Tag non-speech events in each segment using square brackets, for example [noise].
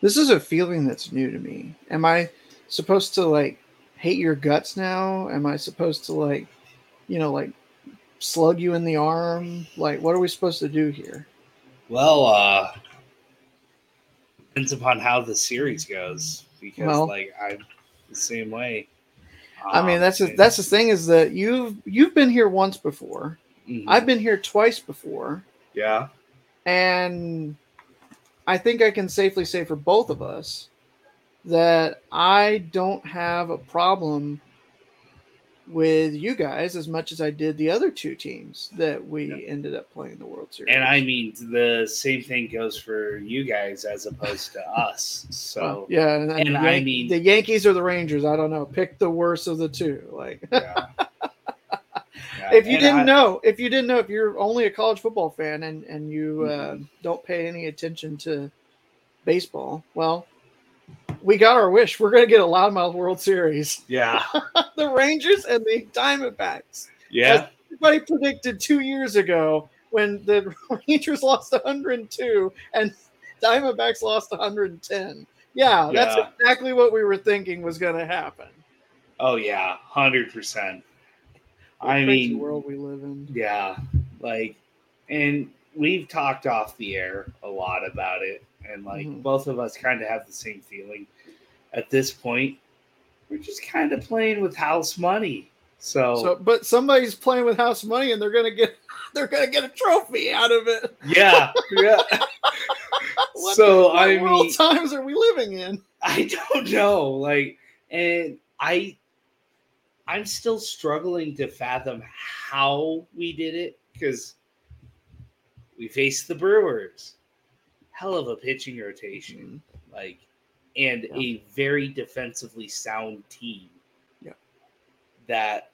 This is a feeling that's new to me. Am I supposed to like hate your guts now? Am I supposed to like, you know, like slug you in the arm? Like, what are we supposed to do here? Well, uh depends upon how the series goes because Well- like I'm the same way. I mean, Um, that's and- that's the thing is that you've you've been here once before. Mhm. I've been here twice before, yeah. and I think I can safely say for both of us that I don't have a problem with you guys as much as I did the other two teams that we ended up playing the World Series. And I mean, the same thing goes for you guys as opposed to us. So Well, yeah, and, and the I mean- the Yankees or the Rangers. I don't know. Pick the worst of the two. Like, yeah. [laughs] If you and didn't I- know, if you didn't know, if you're only a college football fan and and you uh, Mm-hmm. don't pay any attention to baseball, well, we got our wish. We're going to get a loudmouth World Series. yeah, [laughs] the Rangers and the Diamondbacks. yeah, Everybody predicted two years ago when the [laughs] Rangers lost 102 and Diamondbacks lost 110. Yeah, that's Yeah. exactly what we were thinking was going to happen. oh yeah, hundred percent. What a I crazy mean, world we live in. Yeah, like, and we've talked off the air a lot about it, and like Mhm. both of us kind of have the same feeling. At this point, we're just kind of playing with house money. So, So, but somebody's playing with house money, and they're gonna get [laughs] they're gonna get a trophy out of it. yeah, yeah. [laughs] What- so what I world mean, times are we living in? I don't know, like, and I, I'm still struggling to fathom how we did it because we faced the Brewers, hell of a pitching rotation, mm-hmm. like, and Yeah. a very defensively sound team. Yeah. That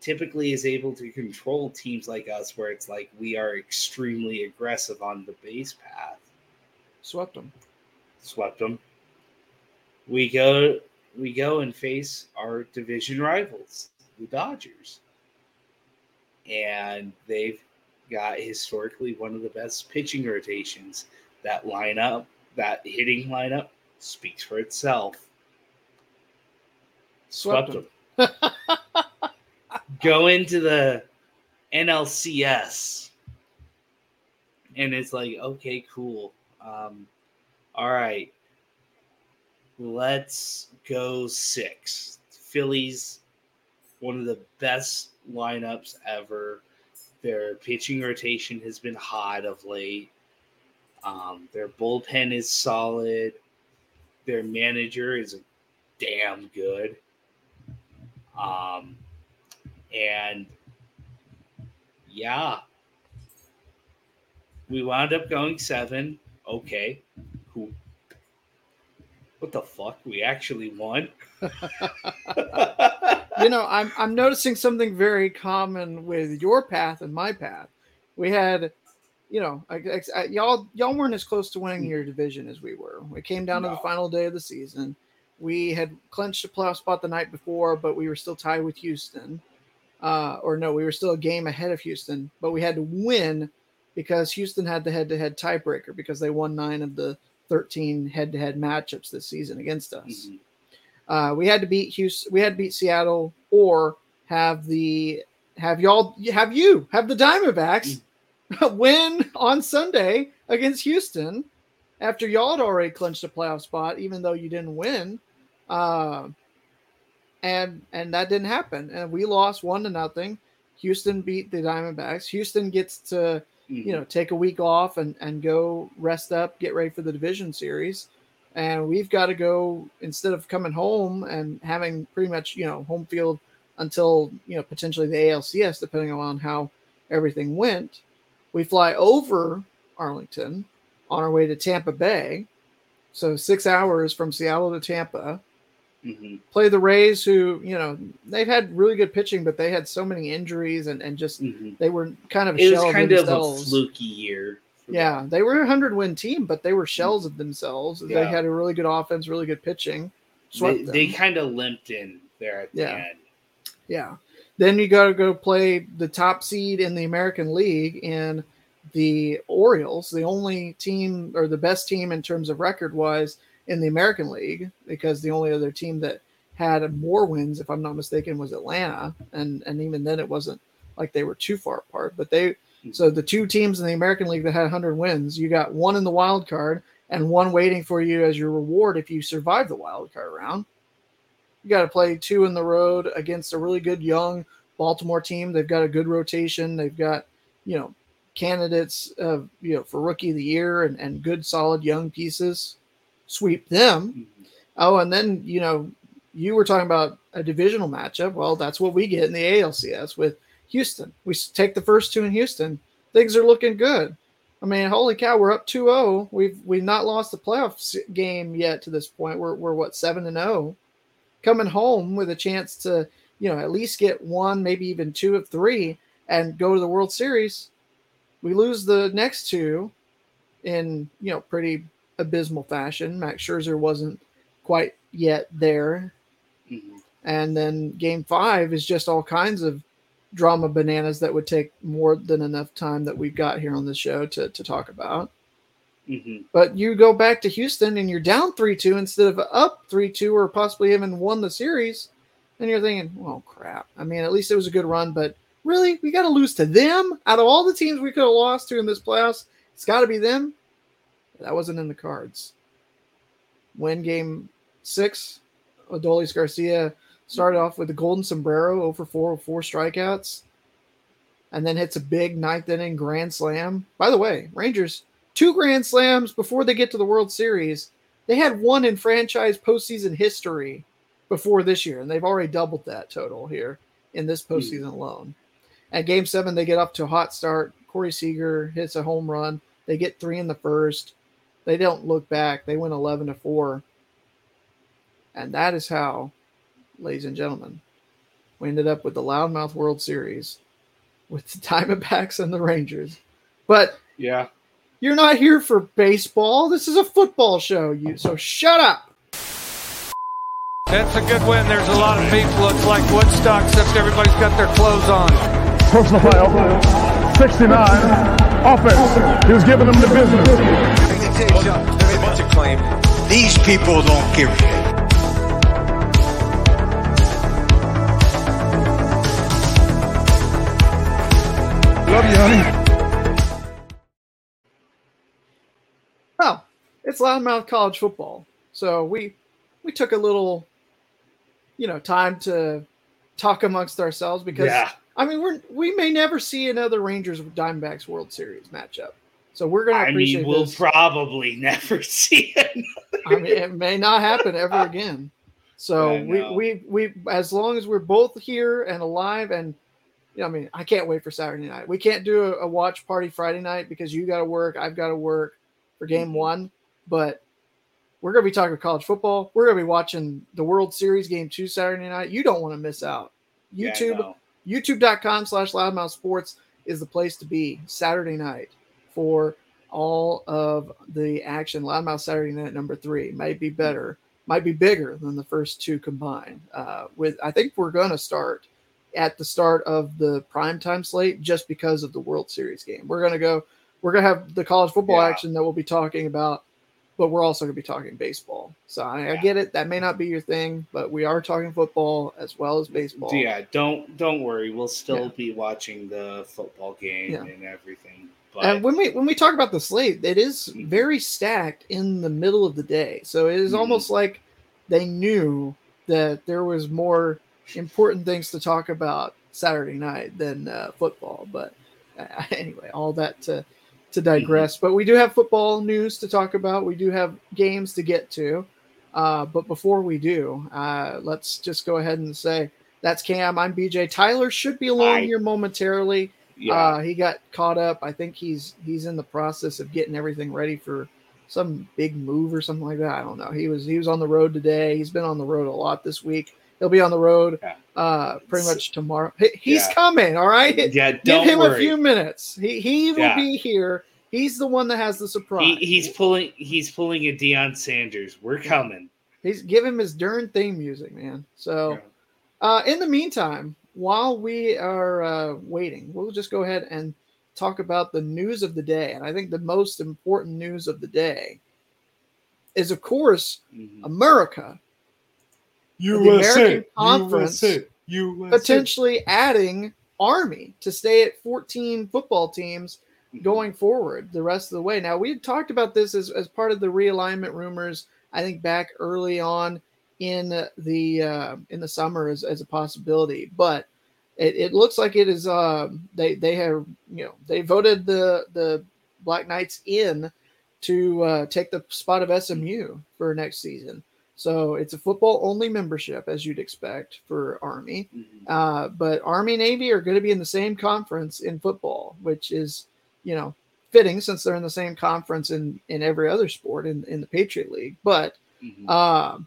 typically is able to control teams like us, where it's like we are extremely aggressive on the base path Swept them. swept them. We go we go and face our division rivals, the Dodgers. And they've got historically one of the best pitching rotations. That lineup, that hitting lineup speaks for itself. Swept Swept them. [laughs] go into the NLCS. And it's like, okay, cool. Um, all right. Let's go six. Phillies, one of the best lineups ever. Their pitching rotation has been hot of late. Um, their bullpen is solid. Their manager is damn good. Um, and yeah, we wound up going seven. Okay, cool. What the fuck? We actually won. [laughs] you know, I'm I'm noticing something very common with your path and my path. We had, you know, I, I, I- y'all y'all weren't as close to winning your division as we were. We came down to the final day of the season. We had clinched a playoff spot the night before, but we were still tied with Houston. Uh, or no, we were still a game ahead of Houston, but we had to win because Houston had the head-to-head tiebreaker because they won nine of the 13 head-to-head matchups this season against us Mhm. uh, we had to beat Houston, we had to beat Seattle, or have the have y'all have you have the Diamondbacks [laughs] win on Sunday against Houston after y'all had already clinched a playoff spot, even though you didn't win. Uh, and and that didn't happen, and we lost one to nothing. Houston beat the Diamondbacks. Houston gets to Mhm. you know take a week off and and go rest up get ready for the division series. And we've got to go instead of coming home and having pretty much you know home field until you know potentially the alcs depending on how everything went we fly over arlington on our way to tampa bay. So six hours from seattle to tampa Mhm. play the rays who you know they've had really good pitching but they had so many injuries and and just Mhm. they were kind of a It shell was of kind of a themselves. fluky year. Yeah, they were a hundred win team, but they were shells of themselves. They had a really good offense, really good pitching. they, they kind of limped in there at the Yeah. end. yeah. Then you got to go play the top seed in the American League in the Orioles, the only team or the best team in terms of record wise in the American League because the only other team that had more wins, if I'm not mistaken, was Atlanta, and and even then it wasn't like they were too far apart. But they so the two teams in the American League that had 100 wins, you got one in the wild card and one waiting for you as your reward if you survive the wild card round. You got to play two in the road against a really good young Baltimore team. They've got a good rotation. They've got you know candidates uh, you know for rookie of the year and, and good solid young pieces. Sweep them. Mm-hmm. Oh, and then you know you were talking about a divisional matchup. Well, that's what we get in the ALCS with Houston. We take the first two in Houston. Things are looking good. I mean, holy cow, we're up 2-0. We've we've not lost a playoff game yet to this point. We're we're what 7 and 0. Coming home with a chance to, you know, at least get one, maybe even two of 3 and go to the World Series. We lose the next two in, you know, pretty abysmal fashion. Max Scherzer wasn't quite yet there. Mhm. And then game 5 is just all kinds of drama bananas that would take more than enough time that we've got here on the show to, to talk about. Mhm. But you go back to Houston and you're down 3 2 instead of up 3 2 or possibly even won the series. And you're thinking, well, crap. I mean, at least it was a good run, but really, we got to lose to them? Out of all the teams we could have lost to in this playoffs, it's got to be them. That wasn't in the cards. Win game six, Adolis Garcia started off with the golden sombrero oh over four four strikeouts, and then hits a big ninth inning grand slam. By the way, Rangers two grand slams before they get to the World Series. They had one in franchise postseason history before this year, and they've already doubled that total here in this hmm. postseason alone. At Game Seven, they get up to a hot start. Corey Seager hits a home run. They get three in the first. They don't look back. They went eleven to four, and that is how ladies and gentlemen, we ended up with the Loudmouth World Series with the [laughs] Diamondbacks and the Rangers. But Yeah. you're not here for baseball. This is a football show. You so shut up. That's a good win. There's a lot of people. It's like Woodstock, except everybody's got their clothes on. Personal foul, 69, offense. He was giving them the business. Let me tell you something. Very. These people don't give a shit. Love you, honey. Well, it's Loudmouth College football. So we we took a little, you know, time to talk amongst ourselves because Yeah. I mean we're we may never see another Rangers Diamondbacks World Series matchup. So we're gonna I appreciate mean, we'll this. probably [laughs] never see it. I mean, it may not happen ever [laughs] again. So we, we we as long as we're both here and alive and you know, I mean, I can't wait for Saturday night. We can't do a, a watch party Friday night because you got to work, I've got to work for game Mhm. one. But we're gonna be talking college football. We're gonna be watching the World Series game two Saturday night. You don't want to miss out. YouTube no. youtube.com slash loudmouth sports is the place to be saturday night for all of the action loudmouth saturday night number three might be better might be bigger than the first two combined uh, with i think we're going to start at the start of the primetime slate just because of the world series game we're going to go we're going to have the college football Yeah. action that we'll be talking about but we're also going to be talking baseball so I, I get it that may not be your thing but we are talking football as well as baseball Yeah, don't don't worry. We'll still Yeah. be watching the football game Yeah. and everything. But And when we when we talk about the slate, it is Mhm. very stacked in the middle of the day. So it is Mhm. almost like they knew that there was more important things to talk about Saturday night than uh, football. But uh, [laughs] anyway, all that to to digress. But we do have football news to talk about. We do have games to get to. Uh, but before we do, uh, let's just go ahead and say that's Cam. I'm BJ. Tyler should be along here momentarily. Yeah, Uh, he got caught up. I think he's he's in the process of getting everything ready for some big move or something like that. I don't know. He was he was on the road today. He's been on the road a lot this week. He'll be on the road Yeah. uh, pretty much tomorrow. He, he's Yeah. coming. All right. yeah. Give him worry. a few minutes. He he will be here. He's the one that has the surprise. he, he's pulling. He's pulling a Deion Sanders. We're coming. He's give him his darn theme music, man. So. Uh, in the meantime, while we are uh, waiting, we'll just go ahead and talk about the news of the day. And I think the most important news of the day is, of course, Mhm. America the American Conference potentially adding Army to stay at 14 football teams Mhm. going forward the rest of the way. Now, we had talked about this as, as part of the realignment rumors, I think back early on in the uh, in the summer as, as a possibility, but it, it looks like it is um, they they have you know they voted the the Black Knights in to uh, take the spot of SMU for next season. So it's a football only membership as you'd expect for Army. Mhm. Uh, but Army Navy are going to be in the same conference in football, which is, you know, fitting since they're in the same conference in in every other sport in in the Patriot League. But Mhm. um,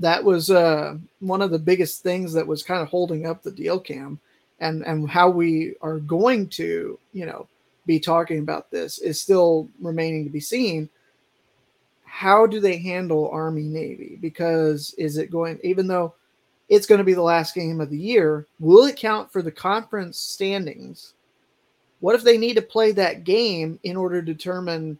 that was uh, one of the biggest things that was kind of holding up the deal cam and and how we are going to you know be talking about this is still remaining to be seen. How do they handle army navy? Because is it going even though it's going to be the last game of the year will it count for the conference standings? What if they need to play that game in order to determine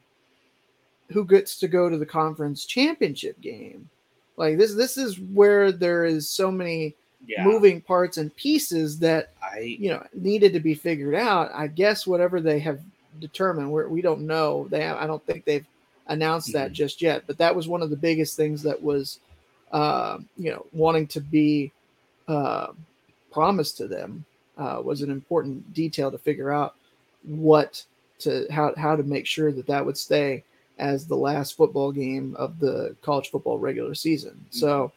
who gets to go to the conference championship game like this this is where there is so many yeah, moving parts and pieces that I you know needed to be figured out. I guess whatever they have determined we we don't know. They i don't think they've announced that Mhm. just yet but that was one of the biggest things that was uh, you know wanting to be uh, promised to them uh, was an important detail to figure out what to how, how to make sure that that would stay as the last football game of the college football regular season so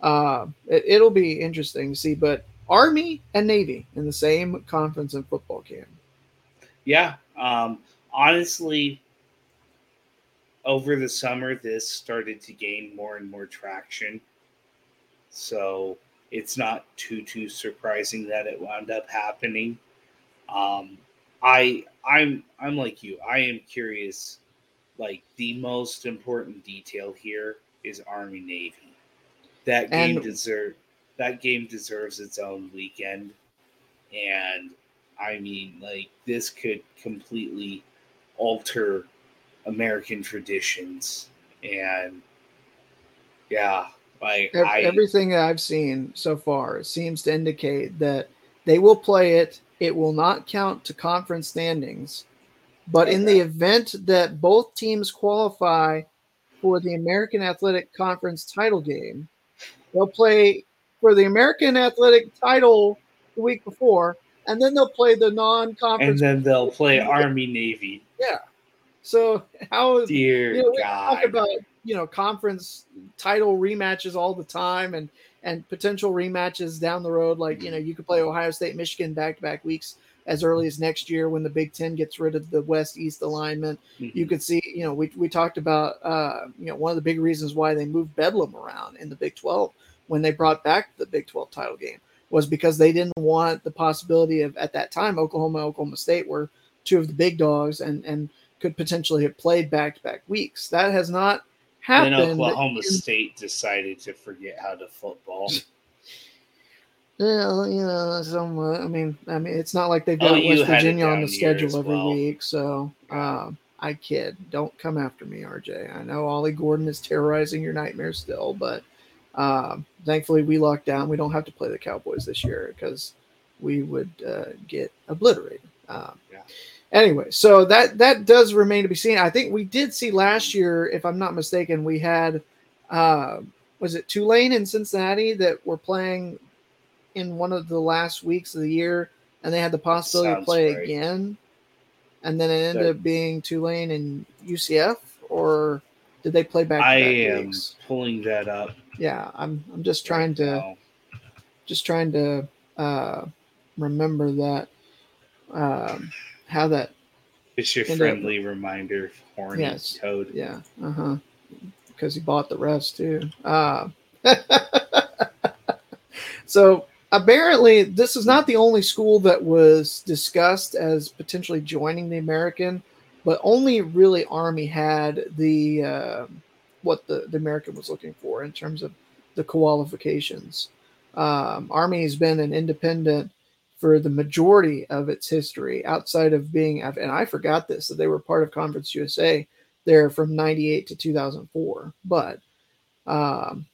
uh, it, it'll be interesting to see but army and navy in the same conference and football game. Yeah. Um, honestly, over the summer, this started to gain more and more traction. So it's not too too surprising that it wound up happening. Um, I I'm I'm like you. I am curious. Like the most important detail here is Army Navy. That game And- deserve that game deserves its own weekend, and I mean, like this could completely alter American traditions, and yeah, like I everything that I've seen so far seems to indicate that they will play it. It will not count to conference standings, but in the event that both teams qualify for the American Athletic Conference title game, they'll play for the American Athletic title the week before, and then they'll play the non-conference. And then they'll [laughs] play Army Navy. Yeah. So how is Dear you know, we God, talk about you know conference title rematches all the time and and potential rematches down the road like you know you could play ohio state michigan back to back weeks as early as next year when the big ten gets rid of the west east alignment Mhm. you could see you know we, we talked about uh you know one of the big reasons why they moved bedlam around in the big 12 when they brought back the big 12 title game was because they didn't want the possibility of at that time oklahoma oklahoma state were two of the big dogs and and could potentially have played back to back weeks that has not then happened Oklahoma in- State decided to forget how to football. [laughs] Yeah, you know, somewhat. I mean, I mean, it's not like they've Oh, got you West Virginia on the schedule every well. week, so um, I kid. Don't come after me, RJ. I know Ollie Gordon is terrorizing your nightmares still, but um, thankfully we locked down. We don't have to play the Cowboys this year because we would uh, get obliterated. Um, Yeah. Anyway, so that that does remain to be seen. I think we did see last year, if I'm not mistaken, we had uh, was it Tulane and Cincinnati that were playing in one of the last weeks of the year, and they had the possibility to play right. again, and then it ended That- up being Tulane and UCF, or did they play back? I am weeks? pulling that up. Yeah, I'm. I'm just trying to now. just trying to uh, remember that um, how that It's your friendly reminder, horny Yes. toad. yeah uh huh because he bought the rest too. Uh, [laughs] so apparently, this is not the only school that was discussed as potentially joining the American, but only really Army had the uh, what the, the American was looking for in terms of the qualifications. Um, Army has been an independent for the majority of its history, outside of being, and I forgot this that they were part of Conference USA there from 98 to 2004 but um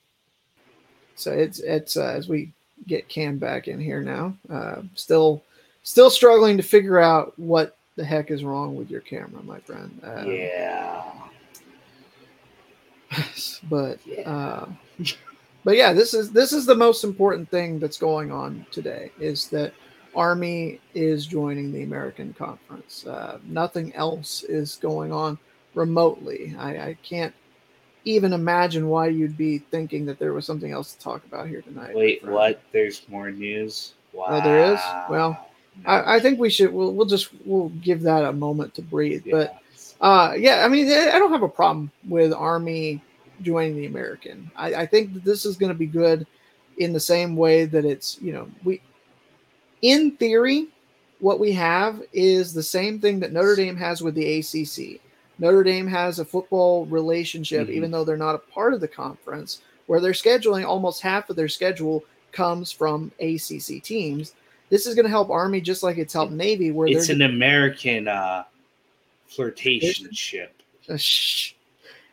so it's it's uh, as we get cam back in here now uh still still struggling to figure out what the heck is wrong with your camera my friend uh, Yeah. [sighs] but uh, but yeah, this is this is the most important thing that's going on today is that Army is joining the American Conference. Uh, nothing else is going on remotely. I, I can't even imagine why you'd be thinking that there was something else to talk about here tonight. Wait, what? There's more news. Wow. Oh, there is? Well, I, I think we should. We'll, we'll just we'll give that a moment to breathe. But uh, yeah, I mean, I I don't have a problem with Army joining the American. I, I think that this is going to be good in the same way that it's, you know, we, in theory, what we have is the same thing that Notre Dame has with the ACC. Notre Dame has a football relationship, Mhm. even though they're not a part of the conference, where their scheduling, almost half of their schedule comes from ACC teams. This is going to help Army just like it's helped Navy, where it's they're an American uh, flirtation ship. Uh, shh.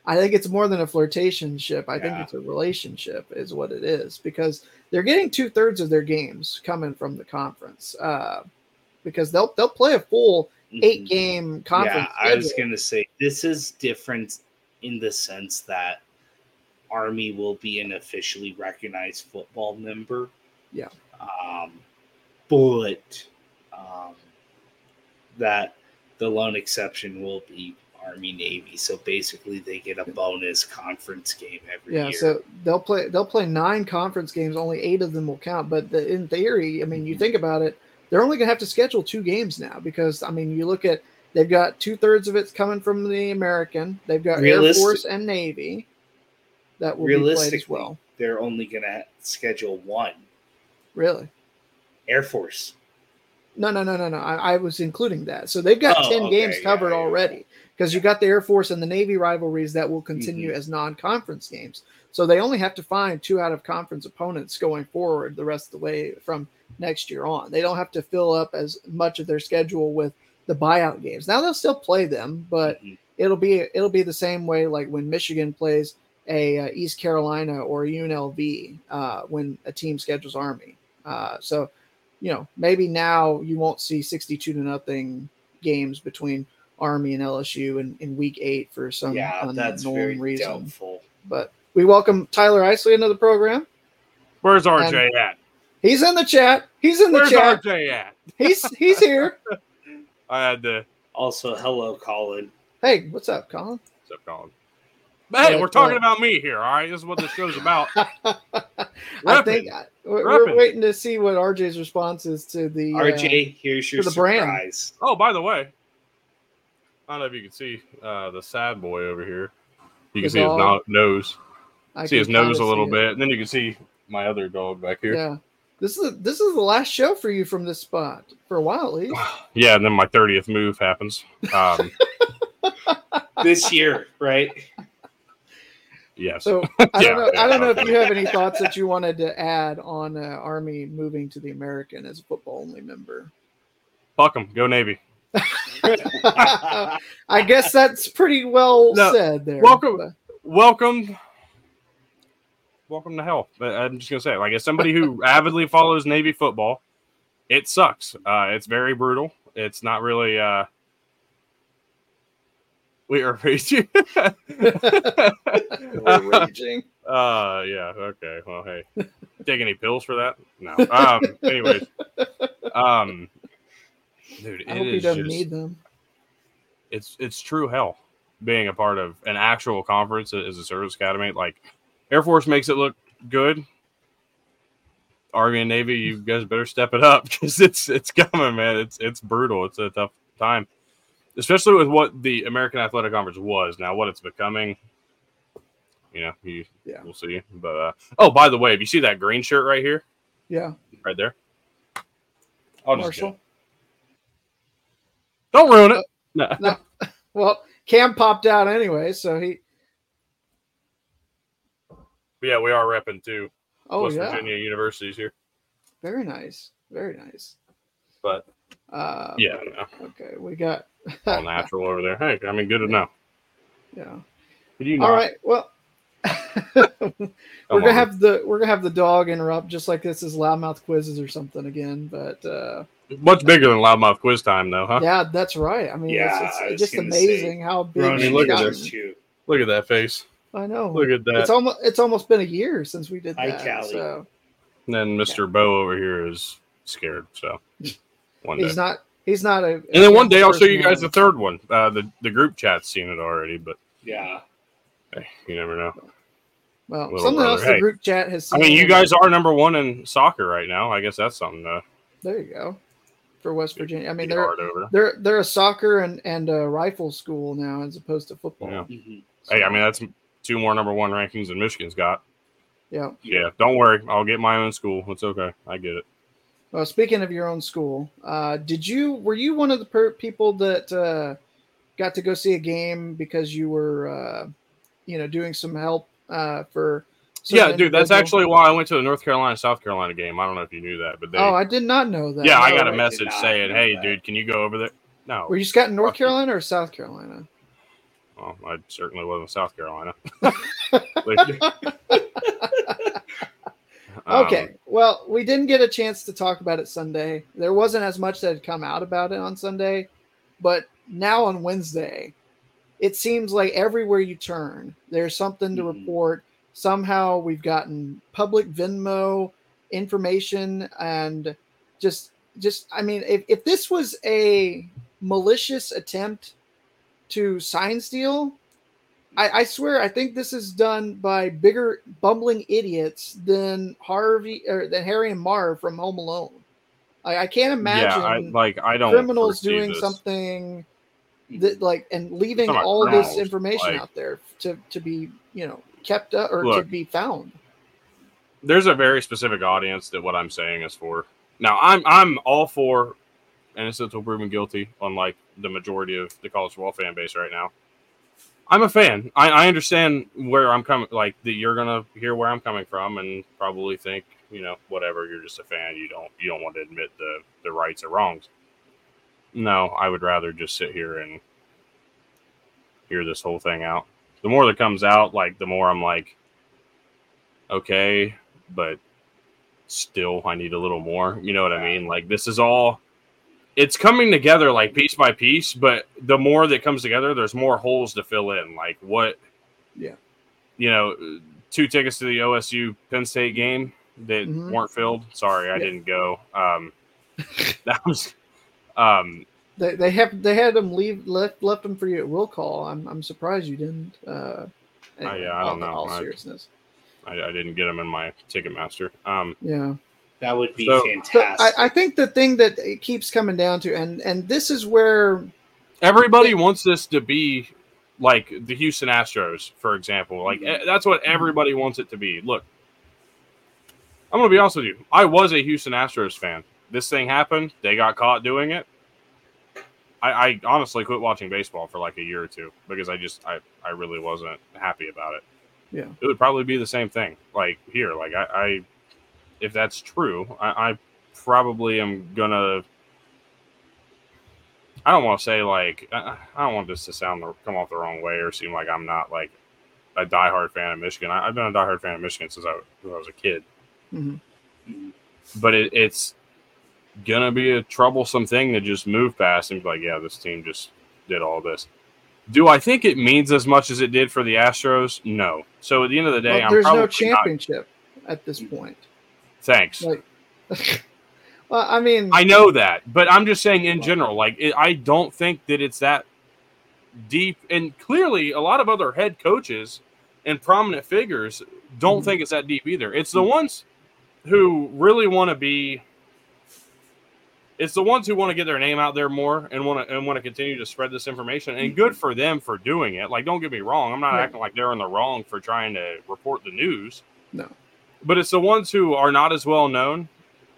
I think it's more than a flirtation ship. I think it's a relationship, is what it is, because they're getting two thirds of their games coming from the conference. Uh, because they'll they'll play a full eight Mhm. game conference. Yeah, I was gonna say this is different in the sense that Army will be an officially recognized football member. Yeah. Um, but um, that the lone exception will be Army Navy. So basically, they get a bonus conference game every Yeah, year. so they'll play they'll play nine conference games. Only eight of them will count. But the, in theory, I mean, Mm-hmm. you think about it, they're only going to have to schedule two games now because I mean, you look at they've got two thirds of it's coming from the American. They've got Air Force and Navy that will be played as well. they're only gonna schedule one Really? Air Force. No, no, no, no, no. I, I was including that. So they've got Oh, 10 okay, games covered yeah, already because you got the Air Force and the Navy rivalries that will continue Mhm. as non conference games. So they only have to find two out of conference opponents going forward the rest of the way from next year on. They don't have to fill up as much of their schedule with the buyout games. Now they'll still play them, but Mhm. it'll be it'll be the same way like when Michigan plays a uh, East Carolina or UNLV uh, when a team schedules Army. Uh, so you know maybe now you won't see 62 to nothing games between Army and LSU in, in week eight for some yeah, that's very unknown reason. doubtful. But we welcome Tyler Isley into the program. Where's RJ at? He's in the chat. He's in the Where's chat. RJ at? He's he's here. [laughs] I had to. Also, hello, Colin. Hey, what's up, Colin? What's up, Colin? But hey, Yeah, we're talking uh, about me here. All right, this is what this show's about. [laughs] I think I- we're, we're waiting to see what RJ's response is to the uh, RJ, here's your for the brand. surprise. Oh, by the way, I don't know if you can see uh, the sad boy over here. You can The see his no- nose. I see his nose a little see it. bit, and then you can see my other dog back here. Yeah, Yeah. This is this is the last show for you from this spot for a while at least. [sighs] Yeah, and then my thirtieth move happens. Um, [laughs] This year, right? yes. So [laughs] I Yeah, don't know. I don't know if you have any thoughts that you wanted to add on uh, Army moving to the American as a football only member. Fuck him. Go Navy. [laughs] I guess that's pretty well No, said there. welcome. but- welcome welcome to hell. But i'm just gonna say like as somebody who [laughs] avidly follows navy football it sucks. Uh it's very brutal. It's not really uh we are raging? [laughs] We're raging. uh yeah okay. Well hey. Take any pills for that? No. Um anyways. Um dude I it hope he is doesn't just- need them. it's it's true hell being a part of an actual conference as a service academy. Like Air Force makes it look good. Army and Navy, you guys better step it up [laughs] because it's it's coming, man. It's it's brutal. It's a tough time, especially with what the American Athletic Conference was. Now, what it's becoming, you know, you Yeah. we'll see. But uh, oh, by the way, if you see that green shirt right here, Yeah, right there, I'll just Marshall. don't ruin it. No. No. [laughs] Well, Cam popped out anyway, so he. But yeah, we are repping too. Oh West yeah, Virginia universities here. very nice, very nice. But Uh, yeah, no, Okay, we got. all natural over there. Hey, I mean, good to know. Yeah. Could you All not? right. Well, [laughs] we're Come gonna on. have the we're gonna have the dog interrupt just like this is loudmouth quizzes or something again. But uh, Much bigger than loudmouth quiz time, though, huh? yeah, that's right. I mean, Yeah, it's, it's was just gonna say, amazing how big. Ronan, she's look at this. Look at that face. I know. Look at that. It's almost it's almost been a year since we did Hi, that. Callie. So And then Mr. Bo over here is scared. So [laughs] one day. he's not he's not a. and then one day I'll show you guys person the third one. Uh, the the group chat's seen it already, but Yeah. hey, you never know. Well, little something brother. else the group chat has. I mean, you guys are number one in soccer right now. I guess that's something to There you go. For West Virginia, I mean they're they're they're a soccer and and a rifle school now as opposed to football. Yeah. Mhm. Hey, I mean that's two more number one rankings than Michigan's got. Yeah. Yeah, don't worry. I'll get my own school. It's okay. I get it. Well, speaking of your own school, uh, did you were you one of the per- people that uh, got to go see a game because you were, uh, you know, doing some help uh, for? certain Yeah, dude, that's actually why I went to the North Carolina South Carolina game. I don't know if you knew that, but they. Oh, I did not know that. yeah, I got a message saying, "Hey, that. dude, can you go over there?" No, Were you scouting in North Carolina or South Carolina? Well, I certainly was in South Carolina. [laughs] [laughs] Like- Um, Okay. well, we didn't get a chance to talk about it Sunday. There wasn't as much that had come out about it on Sunday, but now on Wednesday, it seems like everywhere you turn, there's something to Mhm. report. Somehow we've gotten public Venmo information and just just I mean, if, if this was a malicious attempt to sign steal, I, I swear, I think this is done by bigger bumbling idiots than Harvey or than Harry and Marv from Home Alone. I, I can't imagine yeah, I, like I don't criminals doing this. something that like and leaving all this information like- out there to to be you know kept up or to be found. There's a very specific audience that what I'm saying is for. Now, I'm I'm all for innocent until proven guilty, unlike the majority of the college football fan base right now. I'm a fan. I, I understand where I'm coming. Like that, you're gonna hear where I'm coming from, and probably think, you know, whatever. You're just a fan. You don't you don't want to admit the the rights or wrongs. No, I would rather just sit here and hear this whole thing out. The more that comes out, like the more I'm like, okay, but still I need a little more. You know what I mean? Like this is all it's coming together like piece by piece, but the more that comes together, there's more holes to fill in. Like what Yeah. You know, two tickets to the OSU Penn State game that Mhm. weren't filled. Sorry, I Yeah. didn't go. Um [laughs] that was um They, they have they had them leave left left them for you at will call. I'm I'm surprised you didn't. Uh, anyway, yeah, I don't know. All I- seriousness, I, I didn't get them in my Ticketmaster. Um yeah. That would be So- fantastic. I, I think the thing that it keeps coming down to, and and this is where everybody wants this to be like the Houston Astros, for example. Like Mm-hmm. eh, that's what everybody wants it to be. Look, I'm gonna be honest with you. I was a Houston Astros fan. This thing happened. They got caught doing it. I, I honestly quit watching baseball for like a year or two because I just I, I really wasn't happy about it. Yeah. It would probably be the same thing. Like here, like I, I if that's true, I, I probably am gonna I don't want to say like I I don't want this to sound come off the wrong way or seem like I'm not like a diehard fan of Michigan. I, I've been a diehard fan of Michigan since I, since I was a kid, mhm. but it, it's gonna be a troublesome thing to just move past and be like, yeah, this team just did all this. Do I think it means as much as it did for the Astros? No. So at the end of the day, Well, I'm there's no not- championship at this point. Thanks. Like, [laughs] well, I mean, I know that, but I'm just saying in general, like it, I don't think that it's that deep. And clearly, a lot of other head coaches and prominent figures don't Mhm. think it's that deep either. It's the ones who really want to be. It's the ones who want to get their name out there more and want to and want to continue to spread this information. And good for them for doing it. Like, don't get me wrong. I'm not Right. acting like they're in the wrong for trying to report the news. no. But it's the ones who are not as well known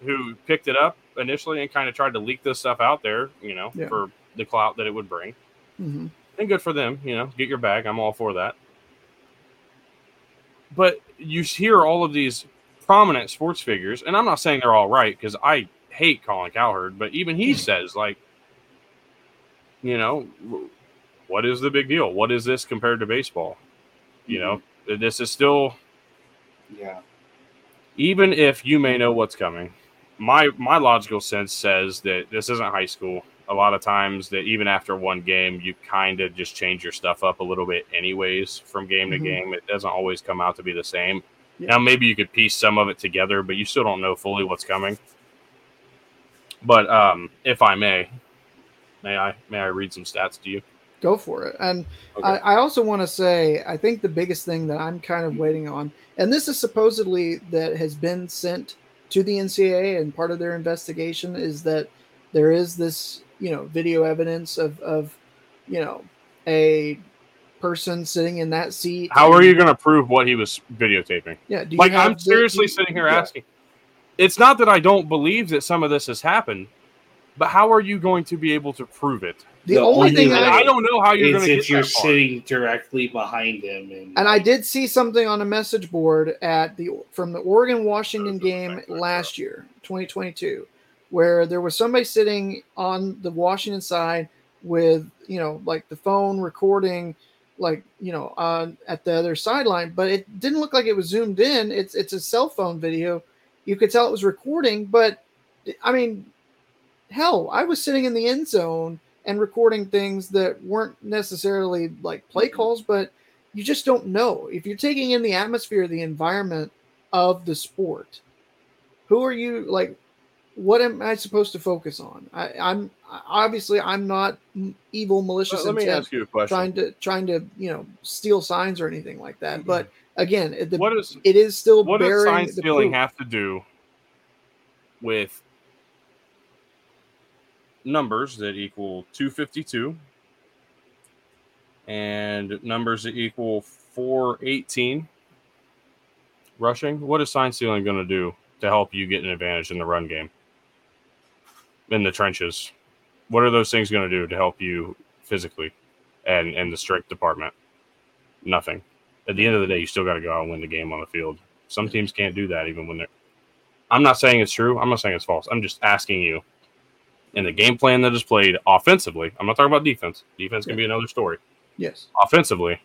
who picked it up initially and kind of tried to leak this stuff out there, you know, Yeah. for the clout that it would bring. hmm And good for them, you know, get your bag. I'm all for that. But you hear all of these prominent sports figures, and I'm not saying they're all right because I hate Colin Cowherd, but even he says, like, you know, what is the big deal? What is this compared to baseball? You know, this is still Yeah. Even if you may know what's coming. My my logical sense says that this isn't high school. A lot of times that even after one game, you kind of just change your stuff up a little bit anyways from game to Mhm. game. It doesn't always come out to be the same. Yeah. Now maybe you could piece some of it together, but you still don't know fully what's coming. But um, if I may, may I may I read some stats to you? Go for it. And Okay. I, I also want to say, I think the biggest thing that I'm kind of waiting on, and this is supposedly that has been sent to the NCAA and part of their investigation is that there is this, you know, video evidence of, of you know, a person sitting in that seat. How are you going to prove what he was videotaping? Yeah. Do you like I'm the- seriously sitting here yeah. asking. It's not that I don't believe that some of this has happened, but how are you going to be able to prove it? The, The only only thing way- And I, I don't know how you're going to get you're that far. sitting directly behind him, and and I did see something on a message board at the from the Oregon Washington game last year, 2022, where there was somebody sitting on the Washington side with you know like the phone recording, like you know on at the other sideline, but it didn't look like it was zoomed in. It's it's a cell phone video. You could tell it was recording, but I mean, hell, I was sitting in the end zone and recording things that weren't necessarily like play mm-hmm. calls, but you just don't know if you're taking in the atmosphere, the environment of the sport. Who are you like? What am I supposed to focus on? I, I'm obviously I'm not evil, malicious Let, let me ask you a question. trying to trying to you know steal signs or anything like that. Mm-hmm. But again, it- the, what is it is still what does sign stealing proof. have to do with numbers that equal 252 and numbers that equal 418 rushing? What is sign stealing going to do to help you get an advantage in the run game? In the trenches. What are those things going to do to help you physically and in the strength department? Nothing. At the end of the day, you still got to go out and win the game on the field. Some teams can't do that even when they're. I'm not saying it's true. I'm not saying it's false. I'm just asking you. In the game plan that is played offensively, I'm not talking about defense. Defense can be another story. Yes. Offensively,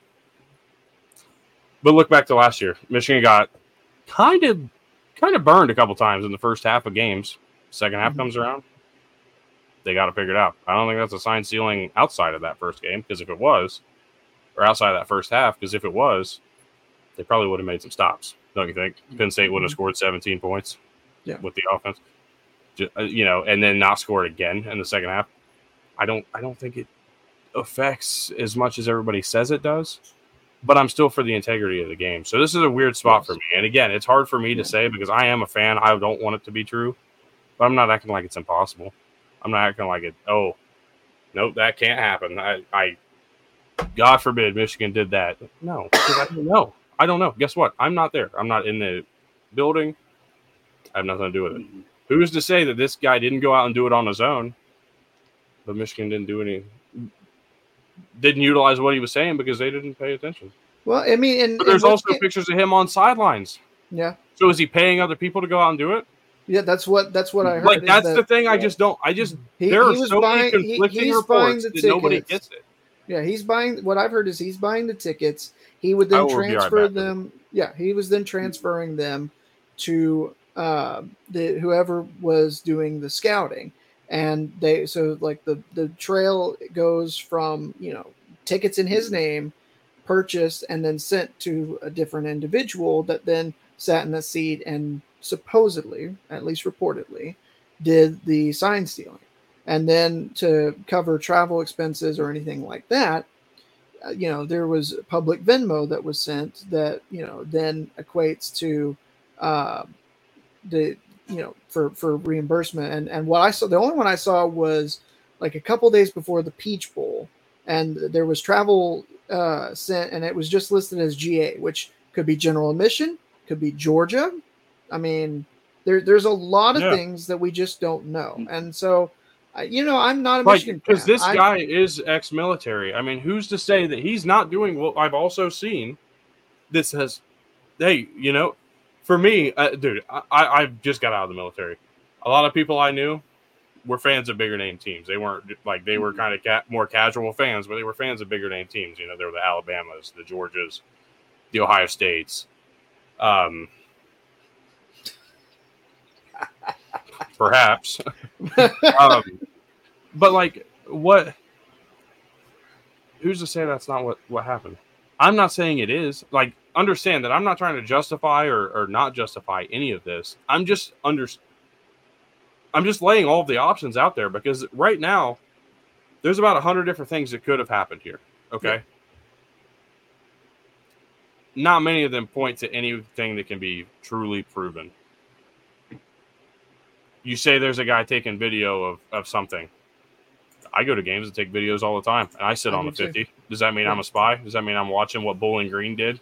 but look back to last year. Michigan got kind of kind of burned a couple times in the first half of games. Second half Mhm. comes around, they got to figure it out. I don't think that's a sign stealing outside of that first game because if it was, or outside of that first half, because if it was, they probably would have made some stops. Don't you think? Penn State wouldn't have scored 17 points Yeah. with the offense, Uh, you know, and then not score it again in the second half. I don't. I don't think it affects as much as everybody says it does. But I'm still for the integrity of the game. So this is a weird spot for me. And again, it's hard for me to say because I am a fan. I don't want it to be true, but I'm not acting like it's impossible. I'm not acting like it. Oh, nope, that can't happen. I, I God forbid Michigan did that. No, I don't know. I don't know. Guess what? I'm not there. I'm not in the building. I have nothing to do with it. Mm-hmm. Who's to say that this guy didn't go out and do it on his own, but Michigan didn't do any, didn't utilize what he was saying because they didn't pay attention. Well, I mean, and, But there's and also pictures of him on sidelines. yeah, So is he paying other people to go out and do it? yeah. That's what that's what I heard. Like that's that the thing. I just don't. I just he- there are he was so buying- many conflicting buying reports that nobody gets it. Yeah, he's buying. What I've heard is he's buying the tickets. He would then be right transfer them. Yeah, he was then transferring them to uh, the whoever was doing the scouting, and they so like the the trail goes from you know tickets in his name, purchased and then sent to a different individual that then sat in the seat and supposedly, at least reportedly, did the sign stealing. And then to cover travel expenses or anything like that uh, you know there was public venmo that was sent that you know then equates to uh, the you know for for reimbursement and and what i saw the only one i saw was like a couple days before the peach bowl and there was travel uh sent and it was just listed as ga which could be general admission could be georgia i mean there, there's a lot of Yeah. things that we just don't know and so you know i'm not a Like michigan because this I- guy is ex-military. I mean, who's to say that he's not doing what I've also seen? This has, hey, you know, for me, uh, dude, I, I just got out of the military. A lot of people I knew were fans of bigger name teams. They weren't like they were kind of ca- more casual fans, but they were fans of bigger name teams. You know, they were the Alabamas, the Georgias, the Ohio States. Um, [laughs] perhaps. [laughs] um, but like, what? Who's to say that's not what what happened? I'm not saying it is. Like, understand that I'm not trying to justify or, or not justify any of this. I'm just under. I'm just laying all of the options out there because right now, there's about a hundred different things that could have happened here. Okay. Not many of them point to anything that can be truly proven. You say there's a guy taking video of, of something. I go to games and take videos all the time, and I sit I on do the too. 50. Does that mean I'm a spy? Does that mean I'm watching what Bowling Green did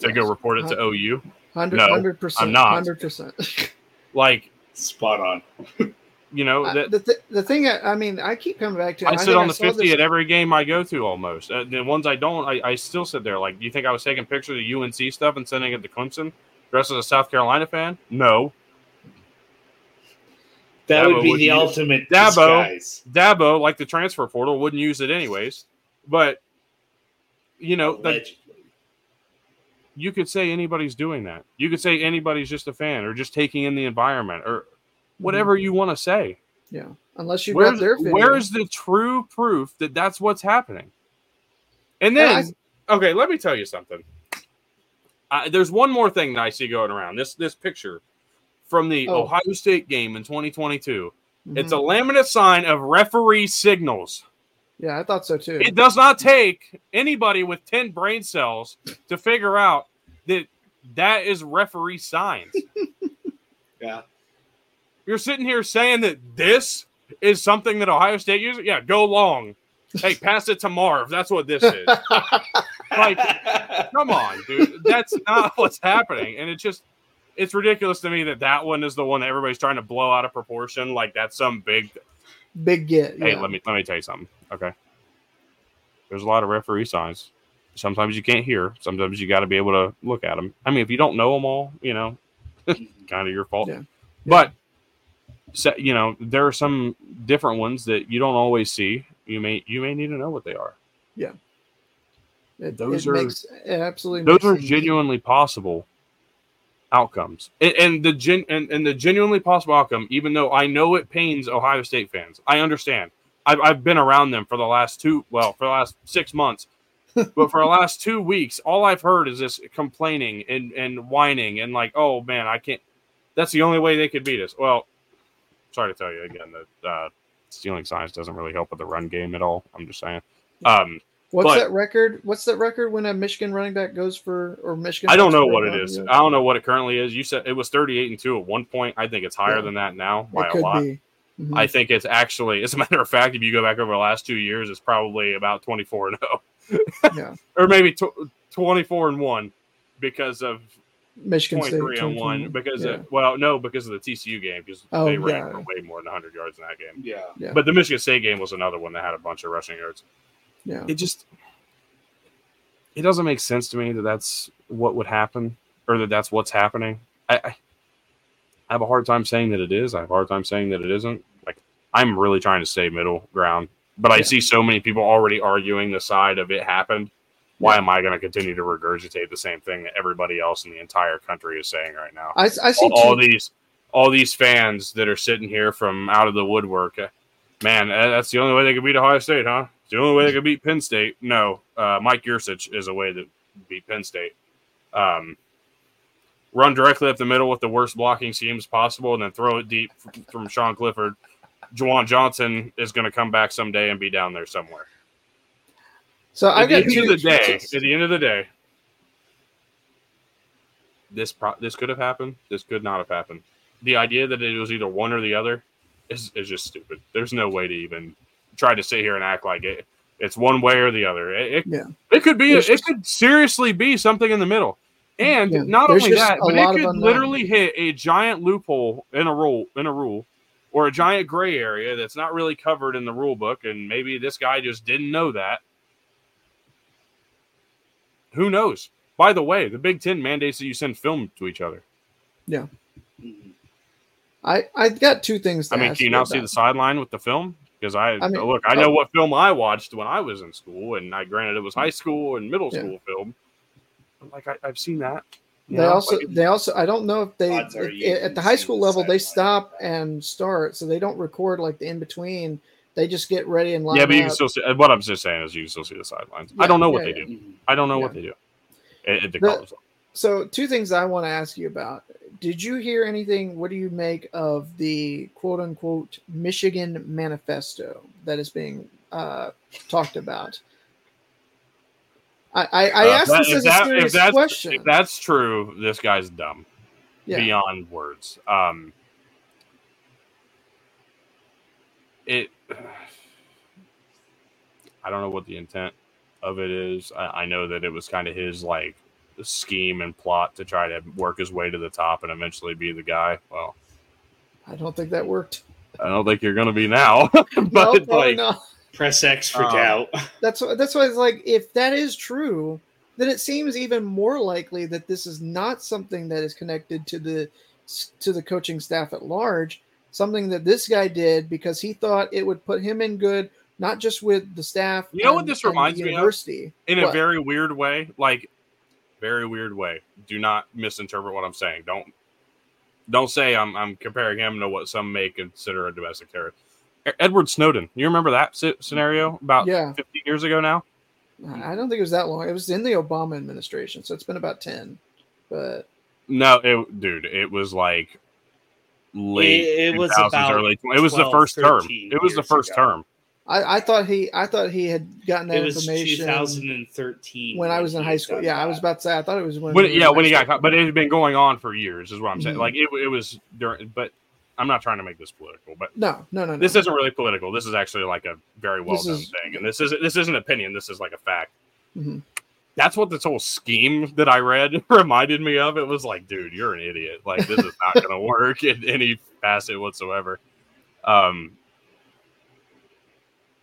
to go report it to OU? Hundred No, hundred percent. I'm not. Hundred percent. [laughs] Like, Spot on. you know, that the, th- the thing I, I mean I keep coming back to I and sit think on the saw 50 this- at every game I go to almost. Uh, the ones I don't, I, I still sit there. Like, do you think I was taking pictures of UNC stuff and sending it to Clemson dressed as a South Carolina fan? No. That Dabo would be the use- ultimate Dabo. disguise. Dabo, like the transfer portal, wouldn't use it anyways. But, you know, Allegedly. you could say anybody's doing that. You could say anybody's just a fan or just taking in the environment or whatever mm-hmm. you want to say. Yeah, unless you got their video. where's the true proof that that's what's happening? And then, okay, let me tell you something. I, there's one more thing that I see going around. This this picture from the Oh. Ohio State game in 2022. It's a Mhm. laminate sign of referee signals. yeah, I thought so too. It does not take anybody with 10 brain cells to figure out that that is referee signs. [laughs] Yeah. You're sitting here saying that this is something that Ohio State uses? Yeah, go long. Hey, [laughs] pass it to Marv. That's what this is. [laughs] like, come on, dude. That's not what's happening. And it's just, it's ridiculous to me that that one is the one that everybody's trying to blow out of proportion. Like that's some big. Big get. Hey, yeah. let me let me tell you something. Okay, there's a lot of referee signs. Sometimes you can't hear. Sometimes you got to be able to look at them. I mean, if you don't know them all, you know, [laughs] kind of your fault. Yeah. But so, you know, there are some different ones that you don't always see. You may you may need to know what they are. It, those it are- makes, it absolutely. Those are genuinely possible outcomes, and, and the gen and, and the genuinely possible outcome. Even though I know it pains Ohio State fans, I understand. I've, I've been around them for the last two well for the last six months, [laughs] but for the last two weeks, all I've heard is this complaining and and whining and like, oh man, I can't. That's the only way they could beat us. Well, sorry to tell you again that uh, stealing signs doesn't really help with the run game at all. I'm just saying. Um, What's but- that record? What's that record when a Michigan running back goes for or Michigan? I don't know what it is. run? I don't know what it currently is. You said it was 38 and 2 at one point. I think it's higher Yeah. than that now by It a lot. be. Mhm. I think it's actually, as a matter of fact, if you go back over the last two years, it's probably about 24 and 0, yeah, [laughs] or maybe tw- 24 and 1 because of Michigan State 23 and 1. Because, yeah. of, well, no, because of the TCU game, because Oh, they ran yeah. for way more than 100 yards in that game. Yeah. yeah, But the Michigan State game was another one that had a bunch of rushing yards. Yeah. It just, it doesn't make sense to me that that's what would happen or that that's what's happening. I, I, I have a hard time saying that it is. I have a hard time saying that it isn't. Like I'm really trying to stay middle ground, but I see so many people already arguing the side of it happened. Why Yeah. am I going to continue to regurgitate the same thing that everybody else in the entire country is saying right now? I, I see. all, all these all these fans that are sitting here from out of the woodwork. uh, Man, uh, that's the only way they could beat Ohio State, huh? It's the only way they could beat Penn State. No, uh, Mike Yurcich is a way to beat Penn State. Um, run directly up the middle with the worst blocking schemes possible, and then throw it deep from Sean Clifford. Juwan Johnson is going to come back someday and be down there somewhere. so At I've the end of the day, at the end of the day, this pro- this could have happened. This could not have happened. The idea that it was either one or the other is is just stupid. There's no way to even try to sit here and act like it. It's one way or the other. It, it, Yeah. it could be. There's it could seriously be something in the middle. And Yeah, not only that, but it could literally hit a giant loophole in a rule in a rule, or a giant gray area that's not really covered in the rule book, and maybe this guy just didn't know that. Who knows? By the way, the Big Ten mandates that you send film to each other. Yeah. I I got two things. To I mean, can you now see about. the sideline with the film? Because I, I mean, look, I uh, know oh. what film I watched when I was in school, and I granted it was high mm. school and middle Yeah. school film. Like I, I've seen that. They know, also like, they also I don't know if they if- at the high school level they stop and start, so they don't record like the in between. They just get ready and line yeah, but you can up. still see. What I'm just saying is you can still see the sidelines. I don't know what yeah, they yeah. do. Mm-hmm. I don't know Yeah. what they do. At, at the The- college level. So, two things I want to ask you about. Did you hear anything? What do you make of the quote unquote Michigan manifesto that is being uh, talked about? I, I, I Uh, asked that- this as that- a serious that's- question. If that's true, this guy's dumb yeah. beyond words. Um, it. [sighs] I don't know what the intent of it is. I, I know that it was kind of his like scheme and plot to try to work his way to the top and eventually be the guy. Well, I don't think that worked. I don't think you're going to be now, [laughs] no, but probably like, not. Press X for Um, doubt. That's why. That's why it's like if that is true, then it seems even more likely that this is not something that is connected to the to the coaching staff at large. Something that this guy did because he thought it would put him in good, not just with the staff. You know what this reminds me of? University. in a very weird way, like very weird way. Do not misinterpret what I'm saying. Don't don't say I'm I'm comparing him to what some may consider a domestic terrorist. Edward Snowden. You remember that scenario about Yeah. 50 years ago now? I don't think it was that long. It was in the Obama administration, so it's been about ten. But No, it, dude, it was like late. It- it was about early. It was the 12, first term. 13 It was the first ago. term. I, I thought he I thought he had gotten that It was information 2013 when I was in high school. done Yeah, I was about to say I thought it was when. When, we yeah, when he got caught, but it had been going on for years, is what I'm saying. Mhm. Like it, it was during, but I'm not trying to make this political, but No, no, no, no. this isn't really political. This is actually like a very well This done is- thing, and this isn't this isn't opinion. This is like a fact. Mhm. That's what this whole scheme that I read [laughs] reminded me of. It was like, dude, you're an idiot. Like this is not [laughs] going to work in any facet whatsoever. Um,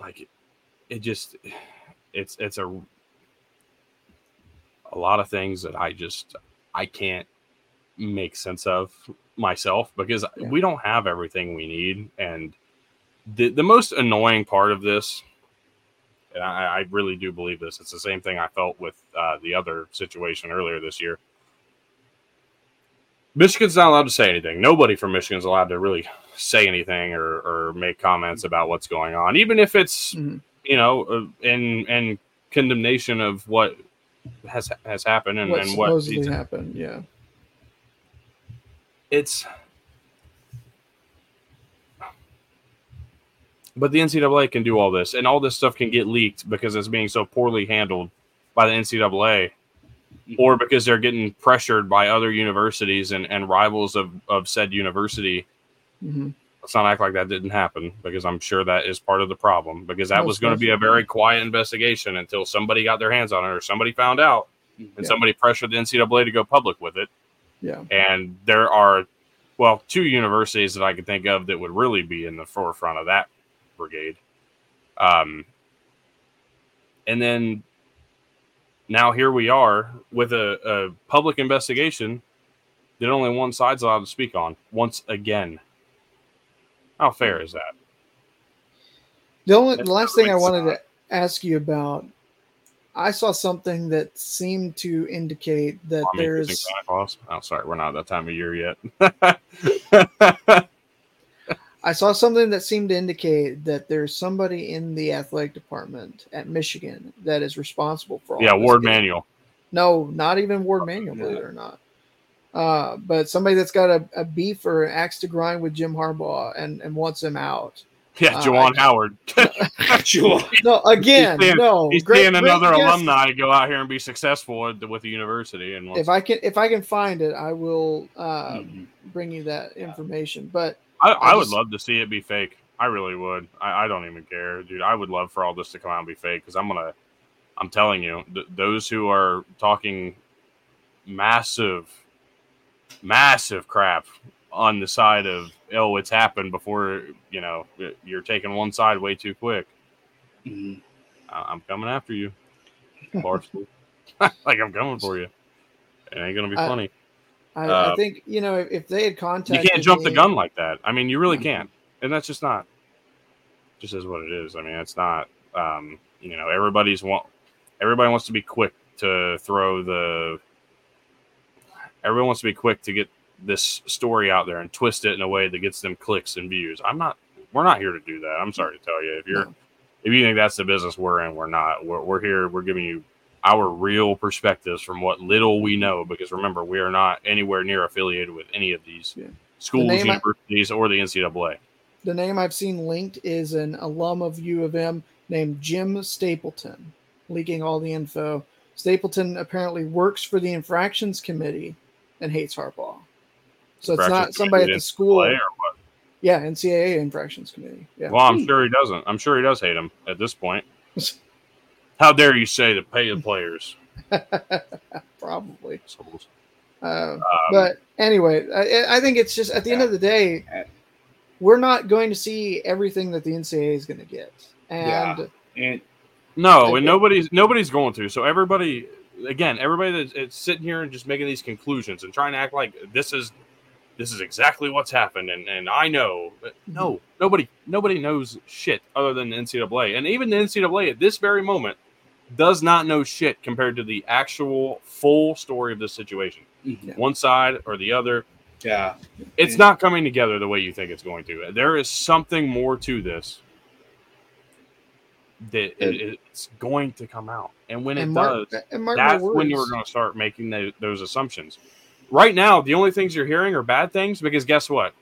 like it, it just it's it's a a lot of things that I just I can't make sense of myself because Yeah. we don't have everything we need. And the the most annoying part of this and I, I really do believe this it's the same thing I felt with uh, the other situation earlier this year. Michigan's not allowed to say anything. Nobody from Michigan's allowed to really say anything or, or make comments about what's going on even if it's Mhm. you know uh, in in condemnation of what has has happened and, what and what supposedly happened. Yeah, it's but the NCAA can do all this, and all this stuff can get leaked because it's being so poorly handled by the NCAA, or because they're getting pressured by other universities and, and rivals of, of said university. Hmm Let's not act like that didn't happen because I'm sure that is part of the problem because that Most was going to be a very quiet investigation until somebody got their hands on it or somebody found out and Yeah. somebody pressured the NCAA to go public with it. yeah. And there are, well, two universities that I can think of that would really be in the forefront of that brigade. Um, and then now here we are with a, a public investigation that only one side's allowed to speak on once again. How fair is that? The only the last thing I wanted sad. to ask you about, I saw something that seemed to indicate that I mean, there's Santa Claus? Oh, sorry, we're not at that time of year yet. [laughs] I saw something that seemed to indicate that there's somebody in the athletic department at Michigan that is responsible for all. yeah, this Warde game. Manuel. No, not even Warde oh, Manuel, believe it or not. Uh, but somebody that's got a, a beef or an axe to grind with Jim Harbaugh and, and wants him out. Yeah, Uh, Juwan I- Howard. [laughs] Sure. No, again, seeing- no. He's great- seeing great another guess. alumni go out here and be successful with the, with the university. And If I can, if I can find it, I will uh, Mhm. bring you that information. But I, I I would just- love to see it be fake. I really would. I, I don't even care, dude. I would love for all this to come out and be fake because I'm gonna. I'm telling you, th- those who are talking massive, massive crap on the side of oh, it's happened before. You know, you're taking one side way too quick. Mhm. I- I'm coming after you, Barstool. [laughs] like I'm coming for you. It ain't gonna be I- funny. I, Uh, I think you know if, they had contact You can't jump the gun like that. I mean, you really Mhm. can't, and that's just not. Just is what it is. I mean, it's not. Um, you know, everybody's want. Everybody wants to be quick to throw the. Everyone wants to be quick to get this story out there and twist it in a way that gets them clicks and views. I'm not. We're not here to do that. I'm sorry to tell you. If you're, No. if you think that's the business we're in, we're not. We're, we're here. We're giving you our real perspectives from what little we know. Because remember, we are not anywhere near affiliated with any of these Yeah. schools, I- universities, or the NCAA. The name I've seen linked is an alum of U of M named Jim Stapleton, leaking all the info. Stapleton apparently works for the infractions committee and hates Harbaugh. So it's not somebody at the school. Or what? Yeah, NCAA infractions committee. Yeah. Well, I'm sure he doesn't. I'm sure he does hate him at this point. [laughs] How dare you say to pay the players? [laughs] Probably. Uh, Um, but anyway, I, I think it's just at the end of the day, we're not going to see everything that the NCAA is going to get, and Yeah. And no, I- and nobody's nobody's going to. So everybody, again, everybody that's it's sitting here and just making these conclusions and trying to act like this is this is exactly what's happened, and and I know. No, nobody nobody knows shit other than the NCAA, and even the NCAA at this very moment does not know shit compared to the actual full story of this situation. Mhm. One side or the other. yeah, it's not coming together the way you think it's going to. There is something more to this that And- it, it's going to come out, and when it mark, does, and mark my that's when you're going to start making tho- those assumptions. Right now, the only things you're hearing are bad things because guess what?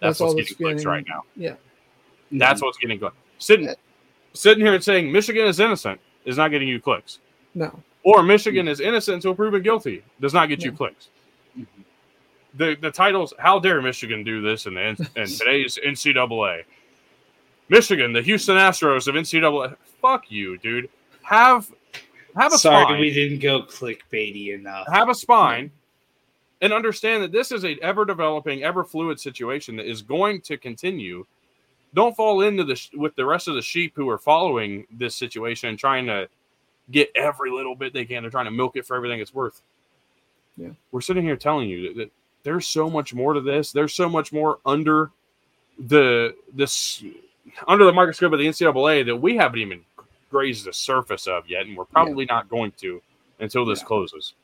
That's, That's what's getting clicks right now. Yeah. That's what's getting clicks. Sitting, Yeah. sitting here and saying Michigan is innocent is not getting you clicks, No. or Michigan is innocent until proven guilty does not get you clicks Mhm. the the titles how dare michigan do this in, the, in [laughs] today's ncaa michigan the houston astros of ncaa fuck you dude. Have have a spine Sorry, spine. we didn't go clickbaity enough. have a spine and understand that this is a ever developing ever fluid situation that is going to continue. Don't fall into the sh- with the rest of the sheep who are following this situation and trying to get every little bit they can. They're trying to milk it for everything it's worth. Yeah. we're sitting here telling you that, that there's so much more to this. There's so much more under the this under the microscope of the ncaa that we haven't even grazed the surface of yet and we're probably not going to until this Yeah. closes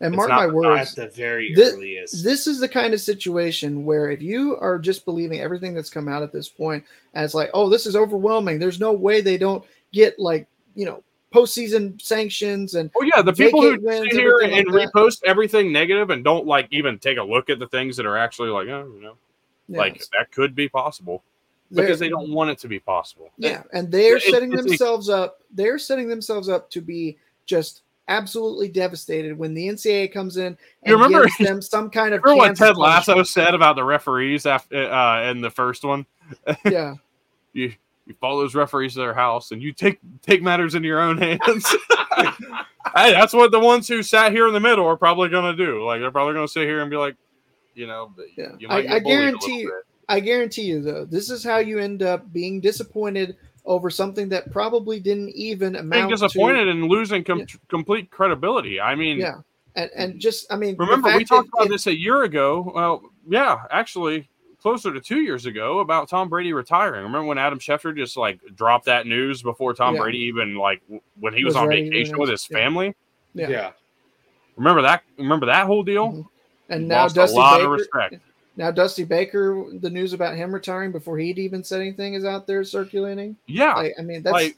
And It's mark my At words. the very Thi- earliest. This is the kind of situation where if you are just believing everything that's come out at this point as like, oh, this is overwhelming. There's no way they don't get like, you know, postseason sanctions and Oh yeah, the people who sit here and like repost everything negative and don't like even take a look at the things that are actually like, oh, you know, yeah, like that could be possible because they don't want it to be possible. Yeah, and they're It- setting it's a- themselves up. They're setting themselves up to be just absolutely devastated when the NCAA comes in and You remember- gives them some kind of. [laughs] Remember what Ted Lasso punishment. said about the referees after uh, in the first one? [laughs] Yeah, You you follow those referees to their house and you take take matters into your own hands. [laughs] hey, that's what the ones who sat here in the middle are probably going to do. Like they're probably going to sit here and be like, you know, Yeah. you I- might I get bullied a guarantee. I guarantee you though, this is how you end up being disappointed over something that probably didn't even amount. being amount disappointed and losing com- Yeah. complete credibility. I mean. Yeah, and and just I mean, remember we talked about it- this a year ago. Well, yeah, actually, closer to two years ago about Tom Brady retiring. Remember when Adam Schefter just like dropped that news before Tom Yeah. Brady even like w- when he was, Was on vacation with his yeah. family? Yeah. yeah. Remember that? Remember that whole deal? Mhm. And He now lost Dusty a lot Baker, of respect. Now Dusty Baker, the news about him retiring before he'd even said anything is out there circulating. Yeah, Like, I mean, that's like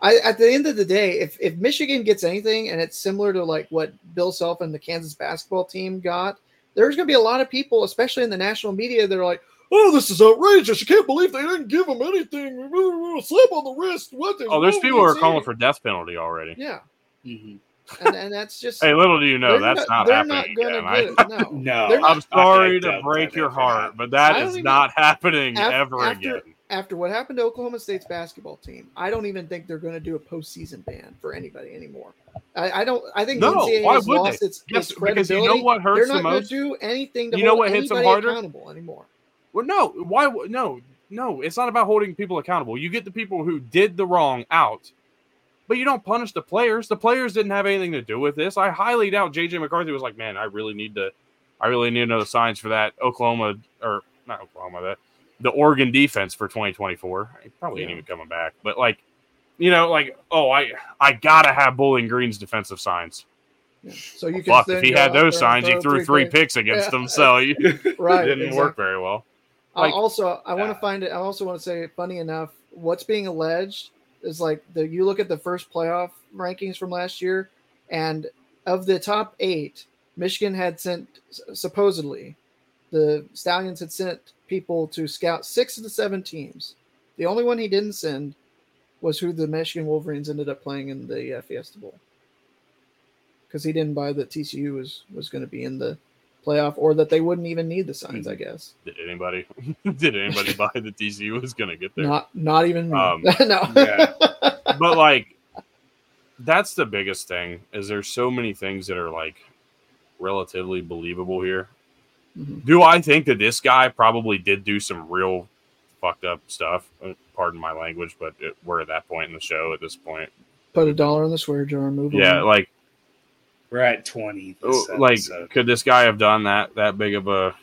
I at the end of the day, if if Michigan gets anything and it's similar to like what Bill Self and the Kansas basketball team got, there's going to be a lot of people, especially in the national media, that are like, "Oh, this is outrageous! You can't believe they didn't give him anything. A slap on the wrist. What? oh, there's people who are calling for death penalty already. yeah, Mhm. And, and that's just Hey, little do you know they're that's not, they're happening not gonna again. get I, no, [laughs] no not, I'm sorry to break your heart, happened. but that I is don't even- not happening Af- ever after- again. after what happened to Oklahoma State's basketball team, I don't even think they're going to do a postseason ban for anybody anymore. I, I don't. I think No, the NCAA why has would lost they? its, Yes, its because you know what hurts they're the not going most? do anything to You know what hits them anybody harder? accountable anymore. Well, no. Why? No, no. It's not about holding people accountable. You get the people who did the wrong out, but you don't punish the players. The players didn't have anything to do with this. I highly doubt JJ McCarthy was like, "Man, I really need to I really need to know the signs for that Oklahoma or not Oklahoma that the Oregon defense for 2024. He probably ain't even coming back, but like, you know, like oh, I I gotta have Bowling Green's defensive signs. Yeah. So you can Fuck, if he had those signs, he threw three picks. picks against Yeah. them, so [laughs] [laughs] it Right. didn't exactly. work very well. I Like- also, I want Yeah. to find it. I also want to say, funny enough, what's being alleged is like the you look at the first playoff rankings from last year, and of the top eight, Michigan had sent supposedly the Stalions had sent people to scout six of the seven teams. The only one he didn't send was who the Michigan Wolverines ended up playing in the uh, Fiesta Bowl because he didn't buy that TCU was was going to be in the playoff or that they wouldn't even need the signs. I guess. Did anybody [laughs] did anybody buy the TCU was gonna get there? Not not even. Um, [laughs] no. Yeah. but like that's the biggest thing is there's so many things that are like relatively believable here Mhm. do i think that this guy probably did do some real fucked up stuff Uh, pardon my language but it, we're at that point in the show at this point Put a dollar in the swear jar. Move yeah on. like We're at 20. This oh, like episode. could this guy have done that that big of a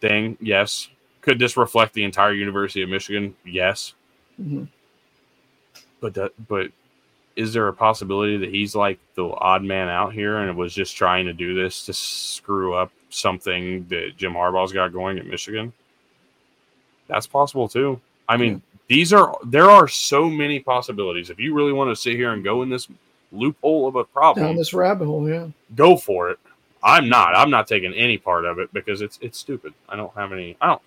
thing yes could this reflect the entire university of michigan yes Mhm. But that, but is there a possibility that he's like the odd man out here and was just trying to do this to screw up something that Jim Harbaugh's got going at Michigan? That's possible too. I mean, these are there are so many possibilities. If you really want to sit here and go in this loophole of a problem. Down this rabbit hole. Yeah. go for it. I'm not. I'm not taking any part of it because it's it's stupid. I don't have any. I don't.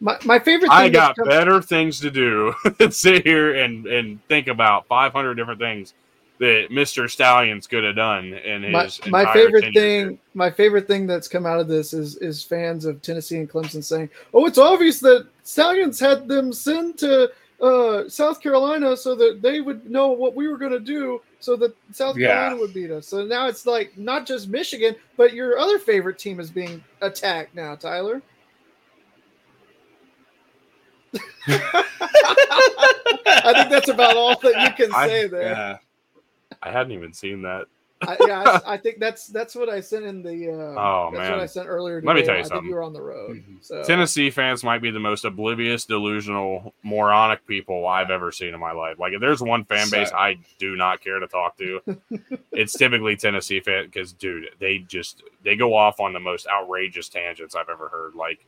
My, my favorite. Thing I got better things to do [laughs] than sit here and and think about 500 different things that Mr. Stalions could have done And my, my favorite thing here. my favorite thing that's come out of this is is fans of tennessee and clemson saying oh it's obvious that stalions had them send to uh, south carolina so that they would know what we were going to do so the south Yeah. carolina would beat us so now it's like not just michigan but your other favorite team is being attacked now tyler [laughs] [laughs] i think that's about all that you can I- say there yeah. I hadn't even seen that. I, [laughs] yeah, I, I think that's that's what I sent in the. Uh, Oh, that's man. what I sent earlier. Today. Let me tell you I something. you were on the road. Mhm. So Tennessee fans might be the most oblivious, delusional, moronic people I've ever seen in my life. Like, if there's one fan base So- I do not care to talk to, [laughs] it's typically Tennessee fan because, dude, they just they go off on the most outrageous tangents I've ever heard. Like,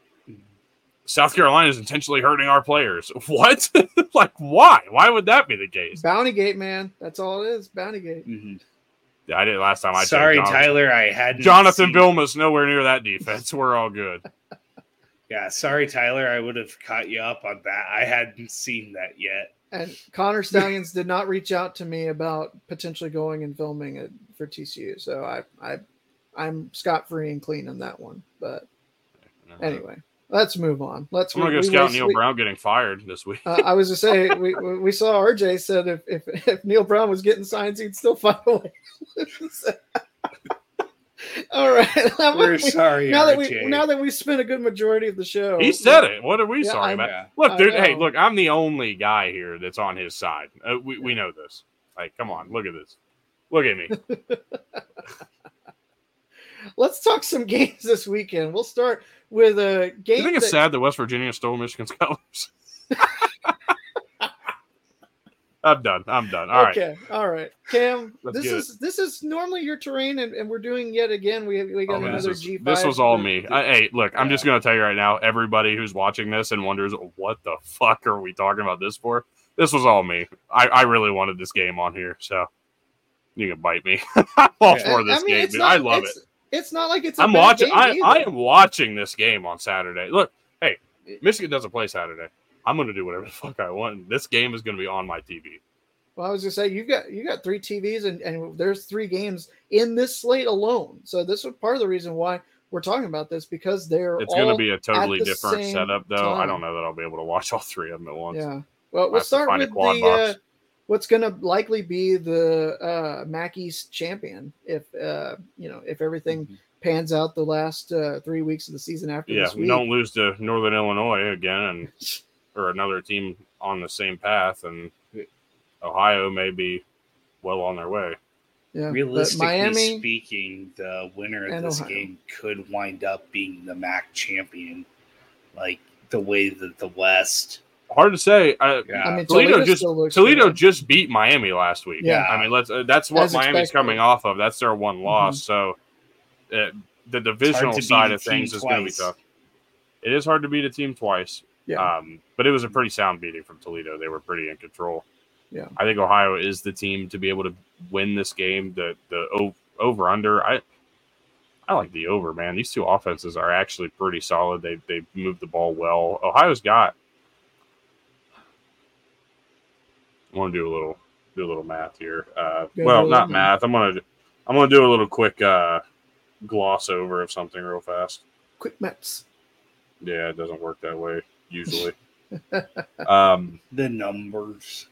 South Carolina is intentionally hurting our players. [laughs] What? like, why? Why would that be the case? Bounty Gate, man. That's all it is. Bounty Gate. Mhm. Yeah, I did last time. I. Sorry, Jonathan- Tyler. I hadn't. Jonathan seen- Bilma's nowhere near that defense. We're all good. [laughs] Yeah, sorry, Tyler. I would have caught you up on that. I hadn't seen that yet. And Connor Stalions did not reach out to me about potentially going and filming it for TCU. So I I I'm scot free and clean on that one. But anyway, let's move on. Let's. I'm gonna we- go we scout waste- Neil we- Brown getting fired this week. Uh, I was to say [laughs] we we we saw RJ said if if, if Neal Brown was getting signs, he'd still find a way. [laughs] All right, [laughs] now, We're we- sorry, now that we RJ. now that we spent a good majority of the show, he said it. What are we Yeah, sorry I'm- about? Yeah. Look, dude. Hey, look. I'm the only guy here that's on his side. Uh, we we know this. Like, come on, look at this. Look at me. Let's talk some [laughs] games this weekend. We'll start with a game. you think it's that- sad that West Virginia stole Michigan's [laughs] colors? I'm done. I'm done. All right. okay, all right, Cam. Let's this get it. is this is normally your terrain, and, and we're doing yet again. We we got Oh, another this, is- G5. this was all me. I, hey, look, I'm just going to tell you right now, everybody who's watching this and wonders, what the fuck are we talking about this for? This was all me. I, I really wanted this game on here, so you can bite me. [laughs] I'm all Yeah. for this I mean, game, dude. not- I love it. It's- not like it's. i I'm watching. I, I am watching this game on Saturday. Look, hey, Michigan doesn't play Saturday. I'm going to do whatever [laughs] the fuck I want. This game is going to be on my TV. Well, I was gonna say you got you got three TVs and, and there's three games in this slate alone. So this was part of the reason why we're talking about this because they're It's going to be a totally different setup, though. I don't know that I'll be able to watch all three of them at once. yeah. Well, we'll start with the uh, what's going to likely be the uh, Mac East champion if uh, you know if everything pans out the last uh, three weeks of the season after Yeah, this we week. don't lose to Northern Illinois again, and [laughs] or another team on the same path, and Ohio may be well on their way. Yeah, Realistically Miami. speaking, the winner of this Ohio. game could wind up being the MAC champion, like the way that the West. Hard to say. I, Yeah, I mean, Toledo Toledo just Toledo good. just beat Miami last week. Yeah. I mean, let's. Uh, that's what As Miami's expected. coming off of. That's their one loss. So, uh, the divisional side of things team is going to be tough. It is hard to beat a team twice. Yeah. Um, but it was a pretty sound beating from Toledo. They were pretty in control. Yeah. I think Ohio is the team to be able to win this game. The the over under. I I like the over, man. These two offenses are actually pretty solid. They they move the ball well. Ohio's got. I want to do a little do a little math here. Uh, well, not math. I'm gonna I'm gonna do a little quick uh, gloss over of something real fast. quick Mets. Yeah, it doesn't work that way usually. [laughs] um, The numbers.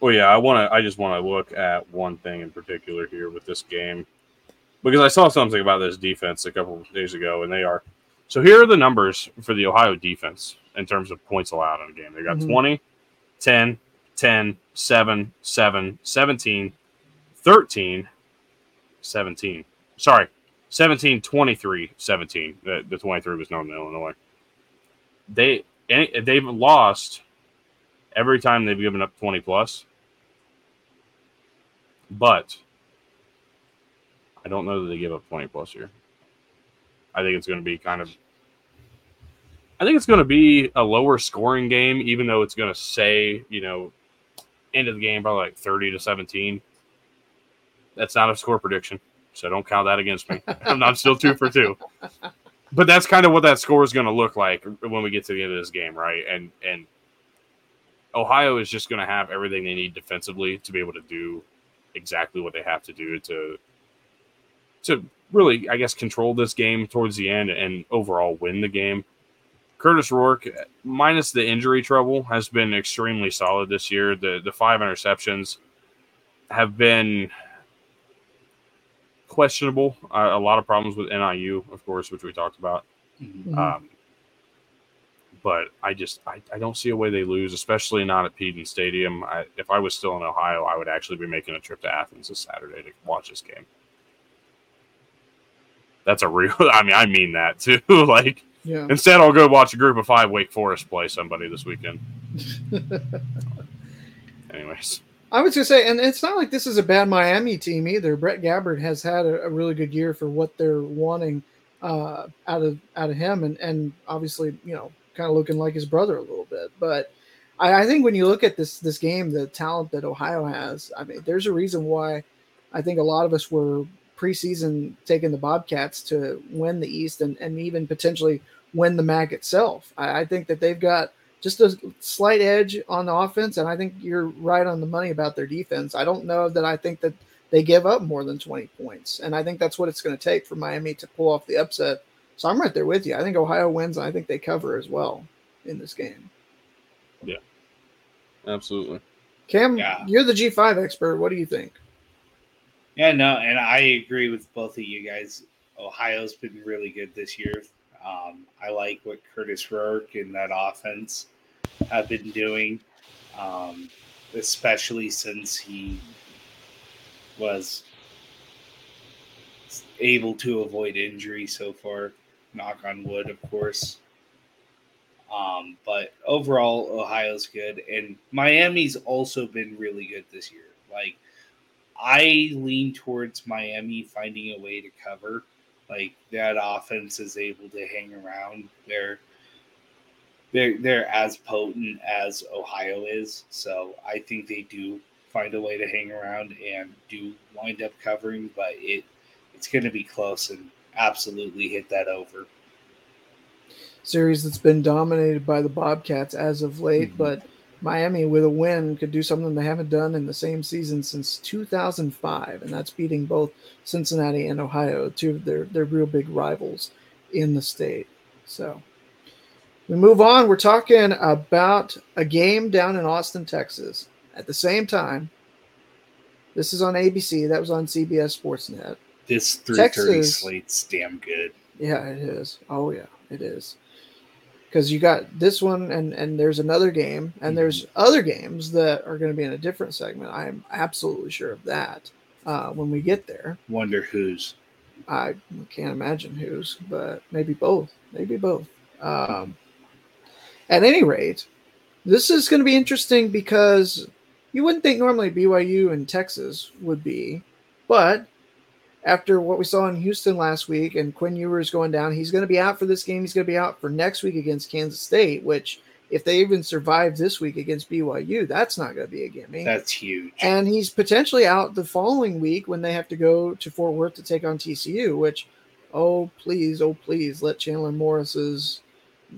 well, yeah, I want to. I just want to look at one thing in particular here with this game because I saw something about this defense a couple of days ago, and they are. So here are the numbers for the Ohio defense in terms of points allowed in a game. They got Mhm. 20, 10, 10, 7, 7, 17, 13, 17. Sorry, 17, 23, 17. The, the 23 was known in Illinois. They they've lost every time they've given up 20 plus. But I don't know that they give up 20 plus here. I think it's going to be kind of I think it's going to be a lower scoring game even though it's going to say, you know, end of the game probably like 30 to 17. That's not a score prediction. So don't count that against me. [laughs] I'm, I'm still 2 for 2. But that's kind of what that score is going to look like when we get to the end of this game, right? And and Ohio is just going to have everything they need defensively to be able to do exactly what they have to do to to really, I guess, control this game towards the end and overall win the game. Curtis Rourke, minus the injury trouble, has been extremely solid this year. The the five interceptions have been questionable. Uh, a lot of problems with NIU, of course, which we talked about. Mhm. Mhm. Um, but I just I, I don't see a way they lose, especially not at Peden Stadium. I, if I was still in Ohio, I would actually be making a trip to Athens this Saturday to watch this game. That's a real. [laughs] I mean, I mean that too. [laughs] like yeah. instead, I'll go watch a group of five Wake Forest play somebody this weekend. [laughs] Anyways, I was gonna say, and it's not like this is a bad Miami team either. Brett Gabbard has had a, a really good year for what they're wanting uh, out of out of him, and and obviously, you know, kind of looking like his brother a little bit. But I, I think when you look at this this game, the talent that Ohio has, I mean, there's a reason why I think a lot of us were preseason taking the Bobcats to win the East and, and even potentially win the MAC itself. I, I think that they've got just a slight edge on the offense, and I think you're right on the money about their defense. I don't know that I think that they give up more than 20 points, and I think that's what it's going to take for Miami to pull off the upset. So I'm right there with you. I think Ohio wins, and I think they cover as well in this game. Yeah, absolutely. Cam, Yeah. you're the G5 expert. What do you think? Yeah, no, and I agree with both of you guys. Ohio's been really good this year. Um, I like what Curtis Rourke and that offense have been doing, um, especially since he was able to avoid injury so far. Knock on wood, of course. Um, but overall, Ohio's good, and Miami's also been really good this year. Like, I lean towards Miami finding a way to cover. Like that offense is able to hang around. They're they're they're as potent as Ohio is. So I think they do find a way to hang around and do wind up covering, but it it's gonna be close and absolutely hit that over. Series that's been dominated by the Bobcats as of late, Mhm. but Miami with a win could do something they haven't done in the same season since 2005, and that's beating both Cincinnati and Ohio, two of their their real big rivals in the state. So we move on. We're talking about a game down in Austin, Texas. At the same time, this is on ABC. That was on CBS Sportsnet. This three thirty Texas- slate's damn good. Yeah, it is. Oh yeah, it is. Because you got this one, and and there's another game, and there's other games that are going to be in a different segment. I am absolutely sure of that. uh, when we get there. Wonder who's. I can't imagine who's but maybe both. Maybe both. Um, at any rate, this is going to be interesting because you wouldn't think normally BYU and Texas would be, but after what we saw in Houston last week and Quinn Ewers going down, he's going to be out for this game. He's going to be out for next week against Kansas State, which if they even survive this week against BYU, that's not going to be a gimme. That's huge. And he's potentially out the following week when they have to go to Fort Worth to take on TCU, which, oh, please, oh, please let Chandler Morris's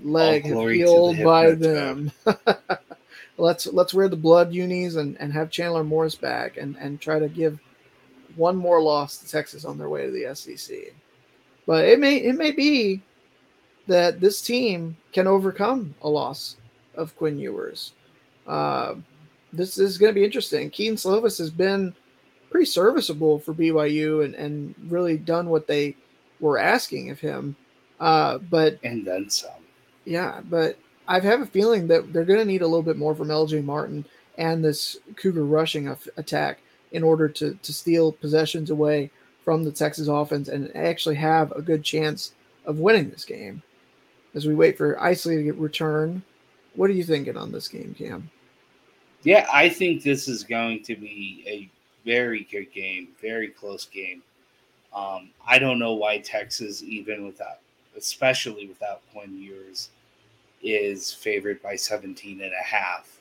leg have healed the by them. [laughs] let's let's wear the blood unis and, and have Chandler Morris back and, and try to give one more loss to Texas on their way to the SEC. But it may it may be that this team can overcome a loss of Quinn Ewers. Uh, this is going to be interesting. Kedon Slovis has been pretty serviceable for BYU and, and really done what they were asking of him. Uh, but and then some. yeah, but I have a feeling that they're going to need a little bit more from LJ Martin and this Cougar rushing attack in order to, to steal possessions away from the Texas offense and actually have a good chance of winning this game. As we wait for Isley to return, what are you thinking on this game, Cam? Yeah, I think this is going to be a very good game, very close game. Um, I don't know why Texas, even without, especially without Quinn Ewers, is favored by 17 and a half.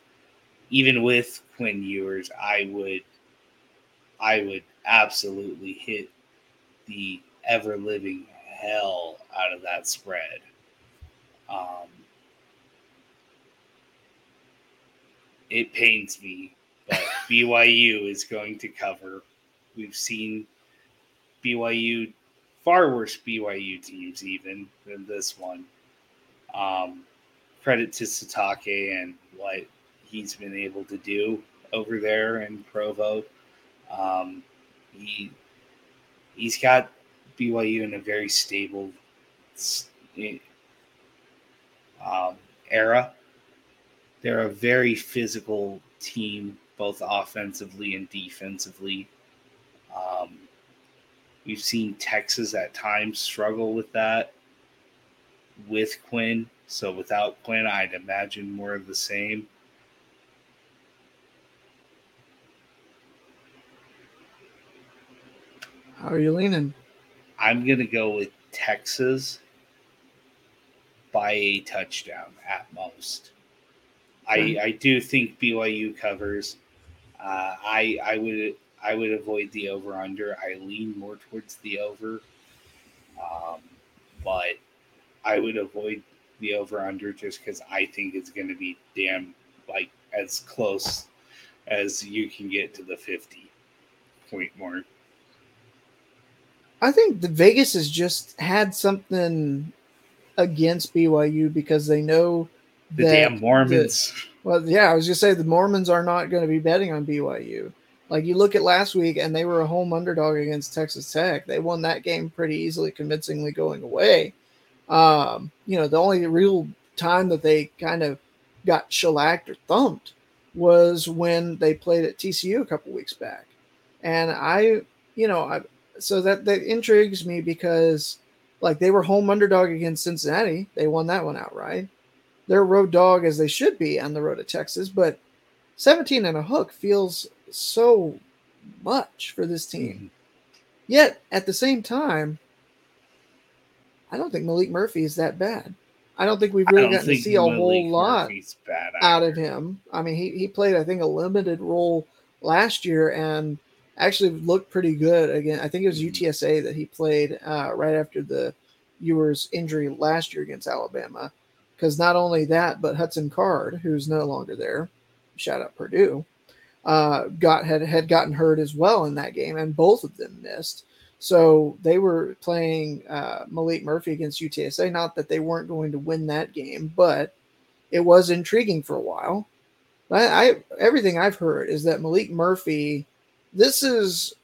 Even with Quinn Ewers, I would, I would absolutely hit the ever living hell out of that spread. Um, it pains me, but [laughs] BYU is going to cover. We've seen BYU far worse BYU teams even than this one. Um, credit to Sitake and what he's been able to do over there in Provo. Um, he he's got BYU in a very stable um, era. They're a very physical team, both offensively and defensively. Um, we've seen Texas at times struggle with that with Quinn. So without Quinn, I'd imagine more of the same. How are you leaning? I'm going to go with Texas by a touchdown at most. I, I do think BYU covers. Uh, I I would I would avoid the over under. I lean more towards the over, um, but I would avoid the over under just because I think it's going to be damn like as close as you can get to the fifty point mark. I think the Vegas has just had something against BYU because they know The damn Mormons. well, yeah, I was just say the Mormons are not going to be betting on BYU. Like you look at last week, and they were a home underdog against Texas Tech. They won that game pretty easily, convincingly going away. Um, you know, the only real time that they kind of got shellacked or thumped was when they played at TCU a couple weeks back. And I, you know, I so that that intrigues me because like they were home underdog against Cincinnati. They won that one outright. They're a road dog as they should be on the road to Texas, but 17 and a hook feels so much for this team. Yet at the same time, I don't think Maalik Murphy is that bad. I don't think we've really gotten to see a Malik whole lot out of him. I mean, he, he played, I think, a limited role last year and actually looked pretty good again. I think it was Mhm. UTSA that he played uh, right after the Ewers injury last year against Alabama. Because not only that, but Hudson Card, who's no longer there, shout out Purdue, uh, got had had gotten hurt as well in that game, and both of them missed. So they were playing uh, Maalik Murphy against UTSA. Not that they weren't going to win that game, but it was intriguing for a while. I, I everything I've heard is that Maalik Murphy, this is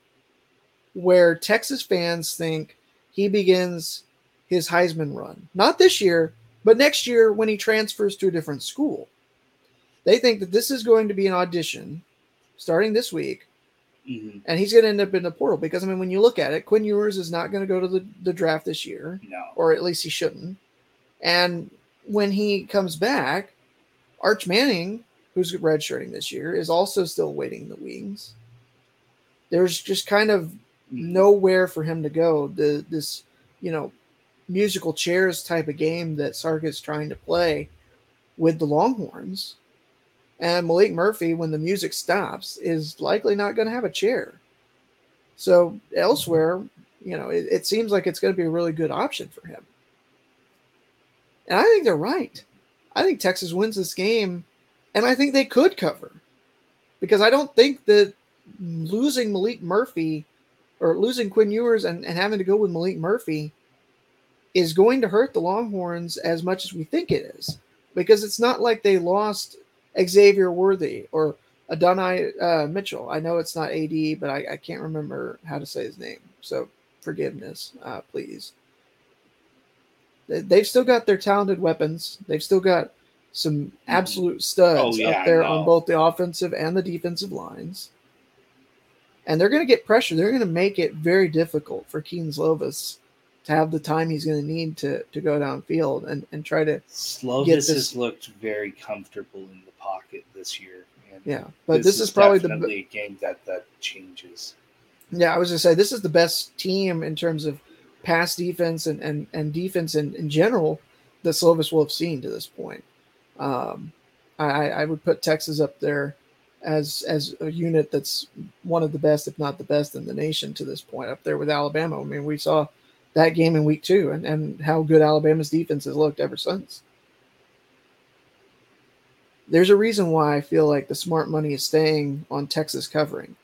where Texas fans think he begins his Heisman run. Not this year, but next year when he transfers to a different school. They think that this is going to be an audition starting this week Mhm. and he's going to end up in the portal because I mean, when you look at it, Quinn Ewers is not going to go to the, the draft this year, No. or at least he shouldn't. And when he comes back, Arch Manning, who's redshirting this year, is also still waiting in the wings. There's just kind of nowhere for him to go. The this you know musical chairs type of game that Sark's trying to play with the Longhorns. And Maalik Murphy, when the music stops, is likely not going to have a chair. So elsewhere, you know, it, it seems like it's going to be a really good option for him. And I think they're right. I think Texas wins this game, and I think they could cover. Because I don't think that losing Maalik Murphy or losing Quinn Ewers and, and having to go with Maalik Murphy is going to hurt the Longhorns as much as we think it is. Because it's not like they lost Xavier Worthy or Adonai uh, Mitchell. I know it's not AD, but I, I can't remember how to say his name. So forgiveness, uh, please. They- They've still got their talented weapons. They've still got some absolute studs Oh, yeah, up there on both the offensive and the defensive lines. And they're going to get pressure. They're going to make it very difficult for Kedon Slovis to have the time he's going to need to to go downfield and, and try to Slovis this- has looked very comfortable in the pocket this year. And yeah. But this, is, probably the a game that that changes. Yeah, I was gonna say this is the best team in terms of pass defense and and, and defense in, in general that Slovis will have seen to this point. Um, I, I would put Texas up there as as a unit that's one of the best, if not the best, in the nation to this point, up there with Alabama. I mean, we saw that game in week two and, and how good Alabama's defense has looked ever since. There's a reason why I feel like the smart money is staying on Texas covering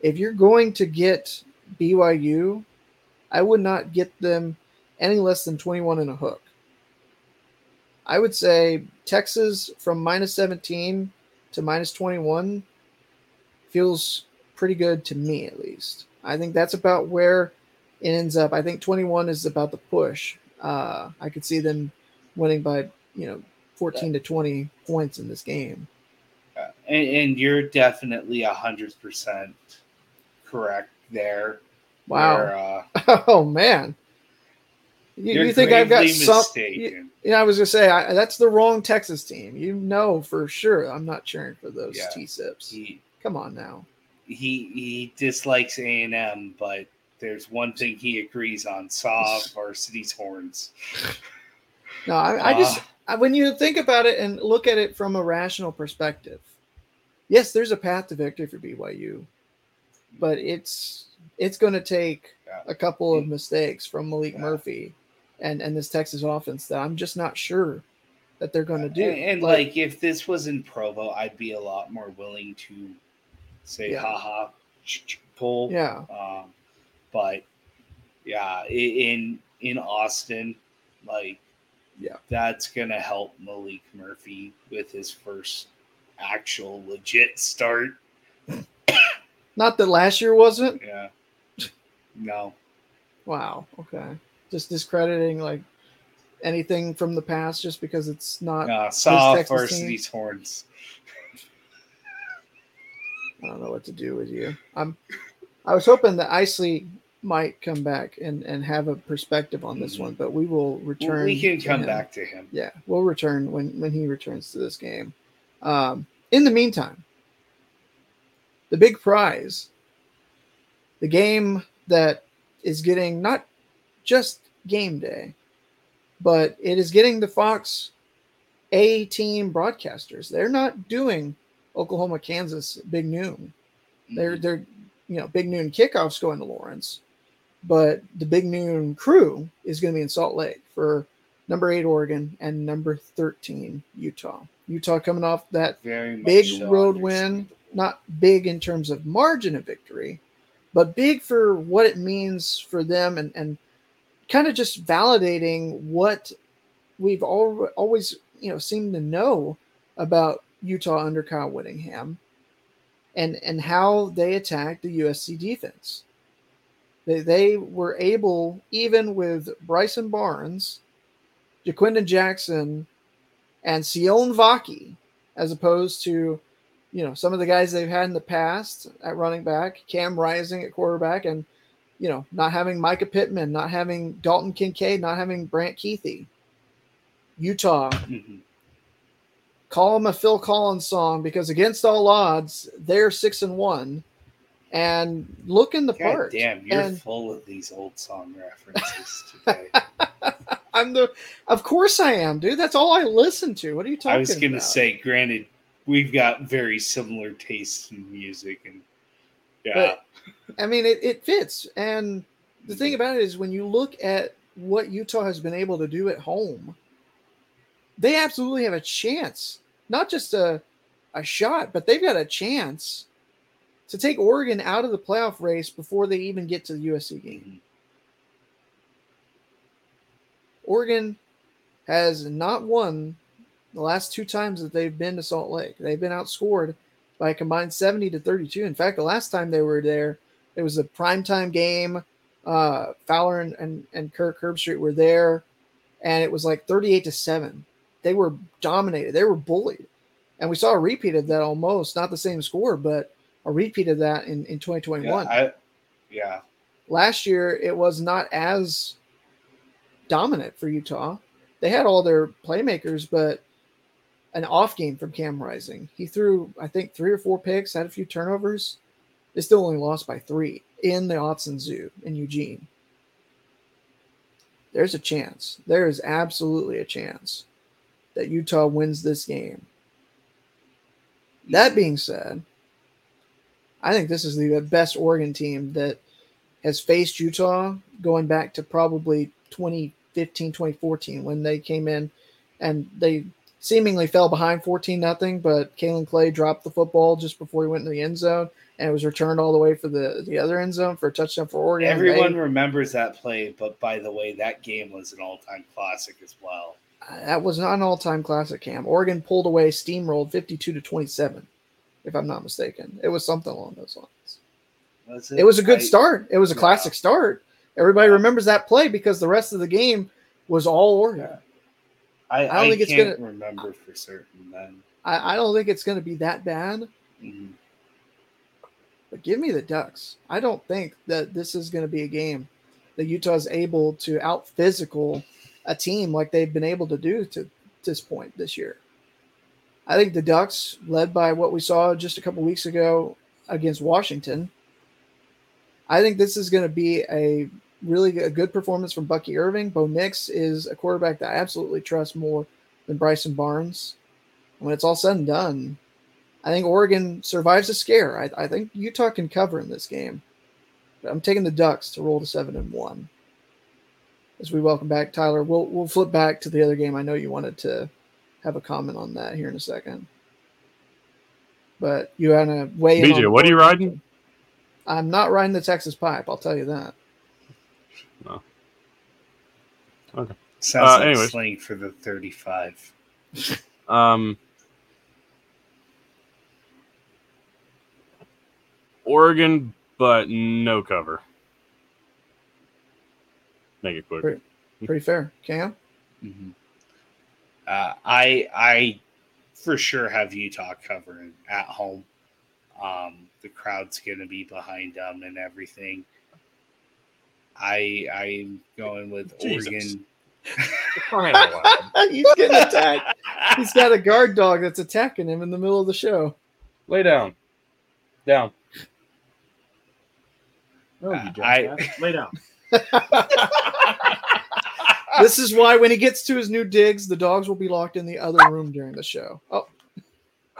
if you're going to get BYU, I would not get them any less than 21 and a hook. I would say Texas from minus 17 to minus 21 feels pretty good to me, at least. I think that's about where it ends up. I think 21 is about the push. Uh, I could see them winning by, you know, 14 to 20 points in this game. Uh, and, and you're definitely a hundred percent correct there. Wow. where, uh, [laughs] Oh man. You, you're think I've got some? mistaken. Yeah, I was gonna say I, that's the wrong Texas team. You know for sure. I'm not cheering for those Yeah. T sips. He Come on now. he he dislikes A and M, but there's one thing he agrees on: saw [laughs] varsity's horns. No, I, I just Ah. I, when you think about it and look at it from a rational perspective, yes, there's a path to victory for BYU, but it's it's going to take Yeah. a couple of mistakes from Maalik Yeah. Murphy and and this Texas offense that I'm just not sure that they're going to do. And, and like, if this was in Provo, I'd be a lot more willing to say Yeah. haha pull. yeah, Um, but yeah, in in Austin, like Yeah. that's gonna help Maalik Murphy with his first actual legit start. not that last year wasn't. Yeah. No. Wow. Okay. Just discrediting like anything from the past just because it's not. Uh, saw team? varsity's horns. I don't know what to do with you. I'm. I was hoping that Isley might come back and and have a perspective on this Mhm. one, but we will return. We can come him. back to him. Yeah, we'll return when when he returns to this game. Um, in the meantime, the big prize, the game that is getting not just game day, but it is getting the Fox A team broadcasters. They're not doing Oklahoma, Kansas big noon. They're Mhm. they're you know big noon kickoffs going to Lawrence, but the big noon crew is going to be in Salt Lake for number eight Oregon and number thirteen Utah. Utah coming off that very big so road win, not big in terms of margin of victory, but big for what it means for them and and kind of just validating what we've al- always you know seemed to know about Utah under Kyle Whittingham and and how they attacked the USC defense. They, they were able, even with Bryson Barnes, Ja'Quinden Jackson, and Sione Vaki, as opposed to you know, some of the guys they've had in the past at running back, Cam Rising at quarterback, and you know, not having Micah Pittman, not having Dalton Kincaid, not having Brant Kuithe. Utah, Mhm. call them a Phil Collins song because against all odds, they're six and one and looking the God part. damn, you're And- full of these old song references [laughs] today. I'm the of course I am, dude. That's all I listen to. What are you talking I was gonna say, granted, we've got very similar tastes in music, and yeah, I mean it, it fits. And the thing about it is when you look at what Utah has been able to do at home, they absolutely have a chance. Not just a a shot, but they've got a chance to take Oregon out of the playoff race before they even get to the USC game. Mhm. Oregon has not won the last two times that they've been to Salt Lake. They've been outscored by a combined 70 to 32. In fact, the last time they were there, it was a primetime game. Uh, Fowler and, and, and Kirk Herbstreit were there, and it was like 38 to 7. They were dominated, they were bullied. And we saw a repeat of that almost, not the same score, but a repeat of that in, in yeah, 2021 I, yeah, last year it was not as dominant for Utah. They had all their playmakers, but an off game from Cam Rising. He threw, I think, three or four picks, had a few turnovers. They still only lost by three in the Autzen Zoo in Eugene. There's a chance. There is absolutely a chance that Utah wins this game. That being said, I think this is the best Oregon team that has faced Utah going back to probably 2015, 2014 when they came in and they seemingly fell behind 14 nothing, but Kaelin Clay dropped the football just before he went into the end zone and it was returned all the way for the, the other end zone for a touchdown for Oregon. everyone remembers that play. But by the way, that game was an all-time classic as well. Uh, that was not an all-time classic cam. Oregon pulled away, steamrolled 52 to 27, if I'm not mistaken. It was something along those lines. Was It was a good I- start. It was a Yeah. classic start. Everybody remembers that play because the rest of the game was all Oregon. Yeah. I, I don't I think it's gonna- remember for certain then. I, I don't think it's going to be that bad, Mhm. but give me the Ducks. I don't think that this is going to be a game that Utah's able to out physical a team like they've been able to do to this point this year. I think the Ducks, led by what we saw just a couple weeks ago against Washington, I think this is going to be a really a good performance from Bucky Irving. Bo Nix is a quarterback that I absolutely trust more than Bryson Barnes. When it's all said and done, I think Oregon survives a scare. I, I think Utah can cover in this game. But I'm taking the Ducks to roll to seven and one. As we welcome back Tyler, we'll we'll flip back to the other game. I know you wanted to have a comment on that here in a second. But you had weigh in. BJ, what are you riding? I'm not riding the Texas Pipe. I'll tell you that. Sounds Uh, like anyways. slang for the 35. [laughs] Um, Oregon, but no cover. Make it quick. Great. Pretty fair, Cam. Mhm. Uh, I I for sure have Utah covering at home. Um, the crowd's going to be behind them and everything. I I'm going with Jesus. Oregon. Crying out loud. He's getting attacked. He's got a guard dog that's attacking him in the middle of the show. Lay down. Down. No, Uh, you I- Lay down. [laughs] This is why when he gets to his new digs, the dogs will be locked in the other room during the show. Oh,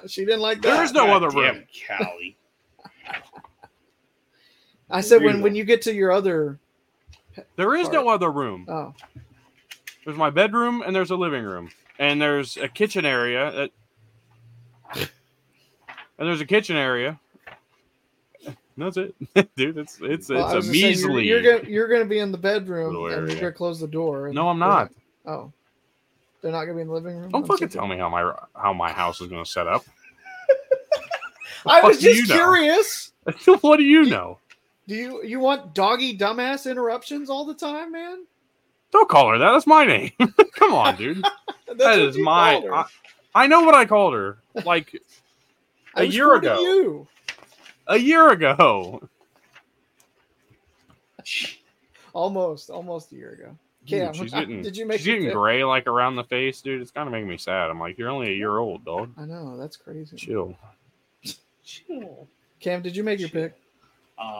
she didn't like that. There is no God other damn, room. Callie. I said when when you get to your other. There is no other room. Oh, There's my bedroom and there's a living room and there's a kitchen area that, and there's a kitchen area. [laughs] That's it, [laughs] dude. It's it's well, it's a just saying, you're- measly. You're, gonna you're gonna be in the bedroom and you're gonna close the door. no, I'm not. Oh, they're not gonna be in the living room. Don't I'm fucking tell me how my how my house is to set up. [laughs] I was just know? curious. what do you know? Do you you want doggy dumbass interruptions all the time, man? Don't call her that. That's my name. [laughs] Come on, dude. [laughs] That is my. I, I know what I called her. Like a year ago. You. A year ago. [laughs] Almost, almost a year ago. Cam, Dude, she's getting, did you make she's getting gray like around the face, dude. It's kind of making me sad. I'm like, you're only a year old, dog. I know that's crazy. Chill. Chill. Cam, did you make your pick?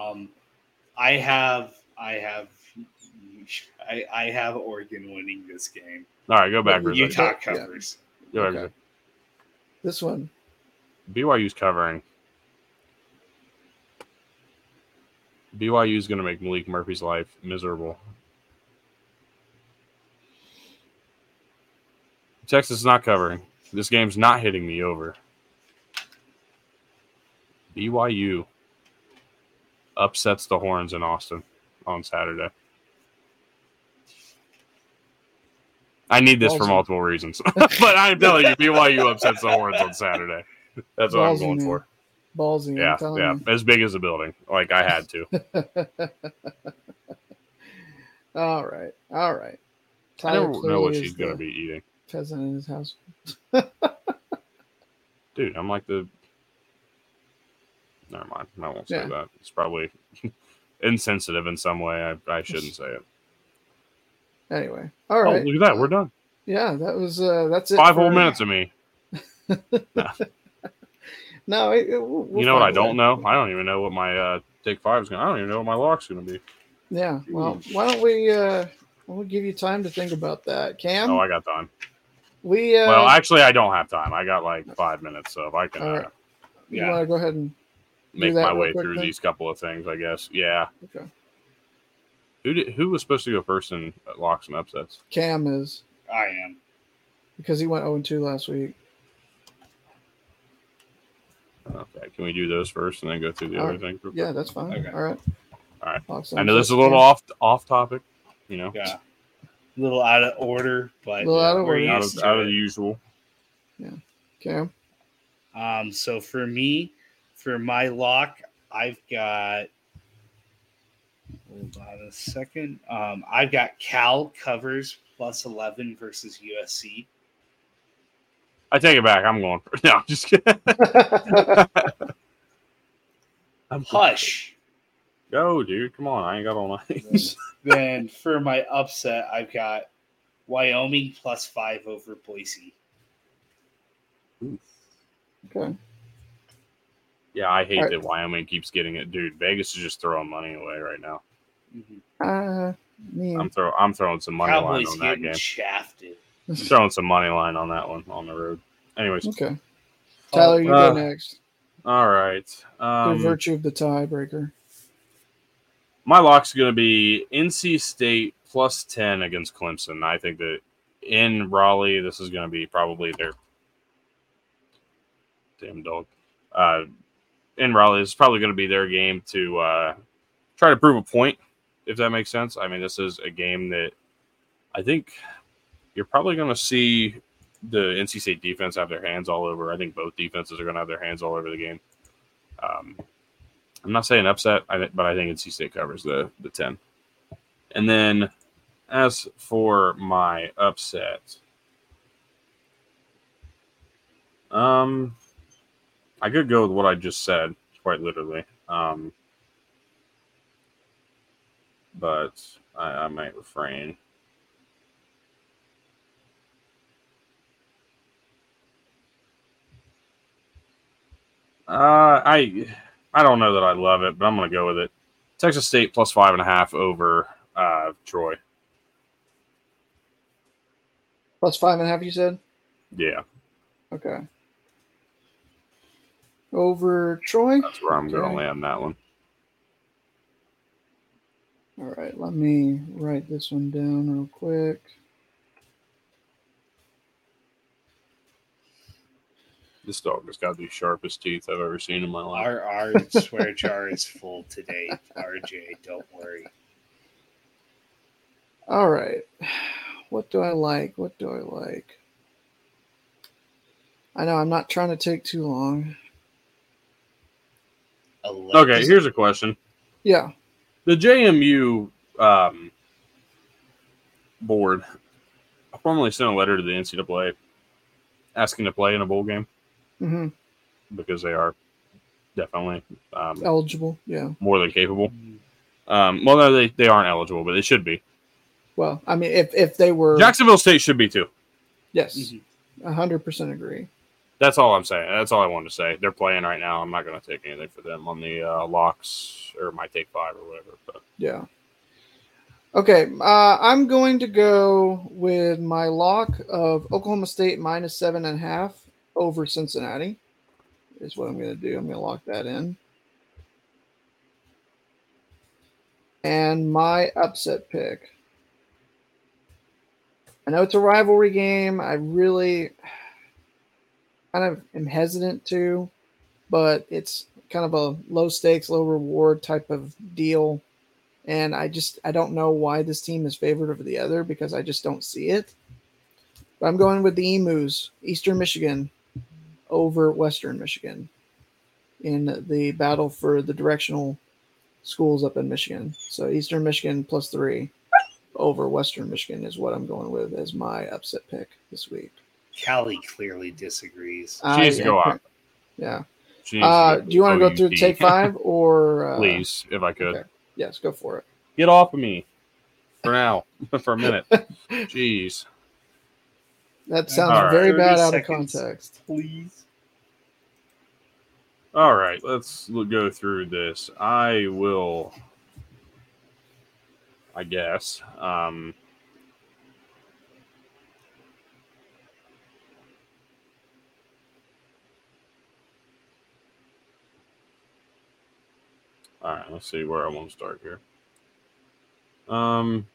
Um, I have, I have, I, I have Oregon winning this game. All right, go back. you- Rizzo. Utah Yeah. covers. Go. Okay. Rizzo. This one. BYU's covering. BYU's going to make Maalik Murphy's life miserable. Texas is not covering. This game's not hitting me over. BYU upsets the Horns in Austin on Saturday. I need this for multiple reasons, [laughs] but I'm telling you, BYU upsets the Horns on Saturday. That's what I'm Ballsy, going for. Ballsy. I'm Yeah, yeah, you. as big as the building. Like I had to. [laughs] All right. All right. I don't know what she's gonna be eating, Peasant in his house. [laughs] dude. I'm like the. Never mind. I won't say Yeah. that. It's probably [laughs] insensitive in some way. I, I shouldn't say it. Anyway. all right. Oh, look at that. We're done. Yeah, that was uh that's it. Five whole minutes of me. [laughs] No, it, it- we'll, we'll you know what I find a way. don't know? I don't even know what my uh, take five is going. to I don't even know what my lock's going to be. Yeah. Well, why don't we uh don't give you time to think about that, Cam? Oh, I got time. we uh Well, actually, I don't have time. I got like five minutes, so if I can All uh, right. you Yeah. want to go ahead and make my way through then? these couple of things, I guess. Yeah. okay. Who did, who was supposed to go first in locks and upsets? Cam is I am. because he went 0 2 last week. Okay, can we do those first and then go through the All other right. things? real Yeah, that's fine. Okay. All right. All right. Locks I know this is a little Cam. off off topic, you know, Yeah. A little out of order, but Little out of order. out of, out of the usual. Yeah. Cam. Um, so for me, for my lock, I've got. Hold on a second. Um, I've got Cal covers plus eleven versus USC. I take it back. I'm going. For, [laughs] no, I'm just kidding. [laughs] I'm Hush. Go, dude. Come on. I ain't got all night. [laughs] then for my upset, I've got Wyoming plus five over Boise. okay. Yeah, I hate All right. that Wyoming keeps getting it, dude. Vegas is just throwing money away right now. Uh, me. I'm throw. I'm throwing some money line on that game. shafted. [laughs] throwing some money line on that one on the road. Anyways, Okay. Tyler, you Uh, go next. all right. By Um, virtue of the tiebreaker. my lock's going to be NC State plus 10 against Clemson. I think that in Raleigh, this is going to be probably their damn dog. Uh, in Raleigh, is probably going to be their game to uh, try to prove a point, if that makes sense. I mean, this is a game that I think you're probably going to see the NC State defense have their hands all over. I think both defenses are going to have their hands all over the game. Um, I'm not saying upset, but I think NC State covers the the ten. And then, as for my upset, um, I could go with what I just said, quite literally. Um, but I, I might refrain. Uh, I I don't know that I love it, but I'm going to go with it. Texas State plus five and a half over uh, Troy. Plus five and a half, you said? Yeah, Okay. Over Troy? that's where I'm going to land that one. All right, let me write this one down real quick. This dog has got the sharpest teeth I've ever seen in my life. Our our [laughs] swear jar is full today, RJ. Don't worry. All right. What do I like? What do I like? I know I'm not trying to take too long. Okay, here's a question: Yeah. the JMU um, board formally sent a letter to the NCAA asking to play in a bowl game. hmm because they are definitely um, Eligible. Yeah. more than capable. Um, well, no, they, they aren't eligible, but they should be. Well, I mean, if if they were, Jacksonville State should be too. yes, Mhm. a hundred percent agree. That's all I'm saying. That's all I wanted to say. They're playing right now. I'm not going to take anything for them on the uh, locks or my take five or whatever. But Yeah. Okay, uh, I'm going to go with my lock of Oklahoma State minus seven and a half over Cincinnati. Is what I'm going to do. I'm going to lock that in. And my upset pick. I know it's a rivalry game. I really kind of am hesitant to, but it's kind of a low stakes, low reward type of deal and I just I don't know why this team is favored over the other because I just don't see it. But I'm going with the Emus, Eastern Michigan, over Western Michigan, in the battle for the directional schools up in Michigan. So Eastern Michigan plus three over Western Michigan is what I'm going with as my upset pick this week. Callie clearly disagrees. She needs to go out. [laughs] Yeah. she Uh, do you want to go through take five [laughs] or uh, please, if I could? okay. Yes, go for it. Get off of me for now, [laughs] for a minute. Jeez. That sounds All right. very 30 bad out of context. Please. All right, let's go through this. I will, I guess. Um, all right, let's see where I want to start here. Um,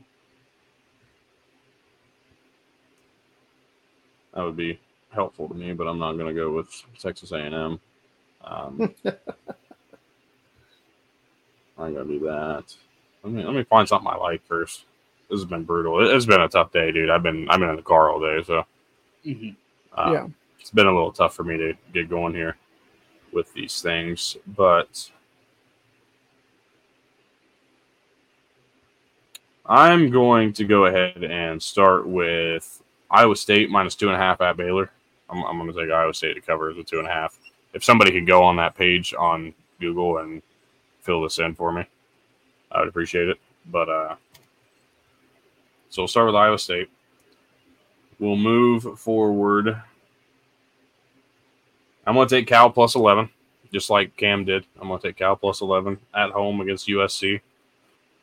that would be helpful to me, but I'm not going to go with Texas A&M. Um, [laughs] I'm gonna do that. Let me let me find something I like first. This has been brutal. It, has been a tough day, dude. I've been I've been in the car all day, so Mhm. uh, yeah. it's been a little tough for me to get going here with these things. But I'm going to go ahead and start with Iowa State minus two and a half at Baylor. I'm, I'm going to take Iowa State to cover the two and a half. If somebody could go on that page on Google and fill this in for me, I would appreciate it. But uh, so we'll start with Iowa State. We'll move forward. I'm going to take Cal plus 11, just like Cam did. I'm going to take Cal plus 11 at home against USC.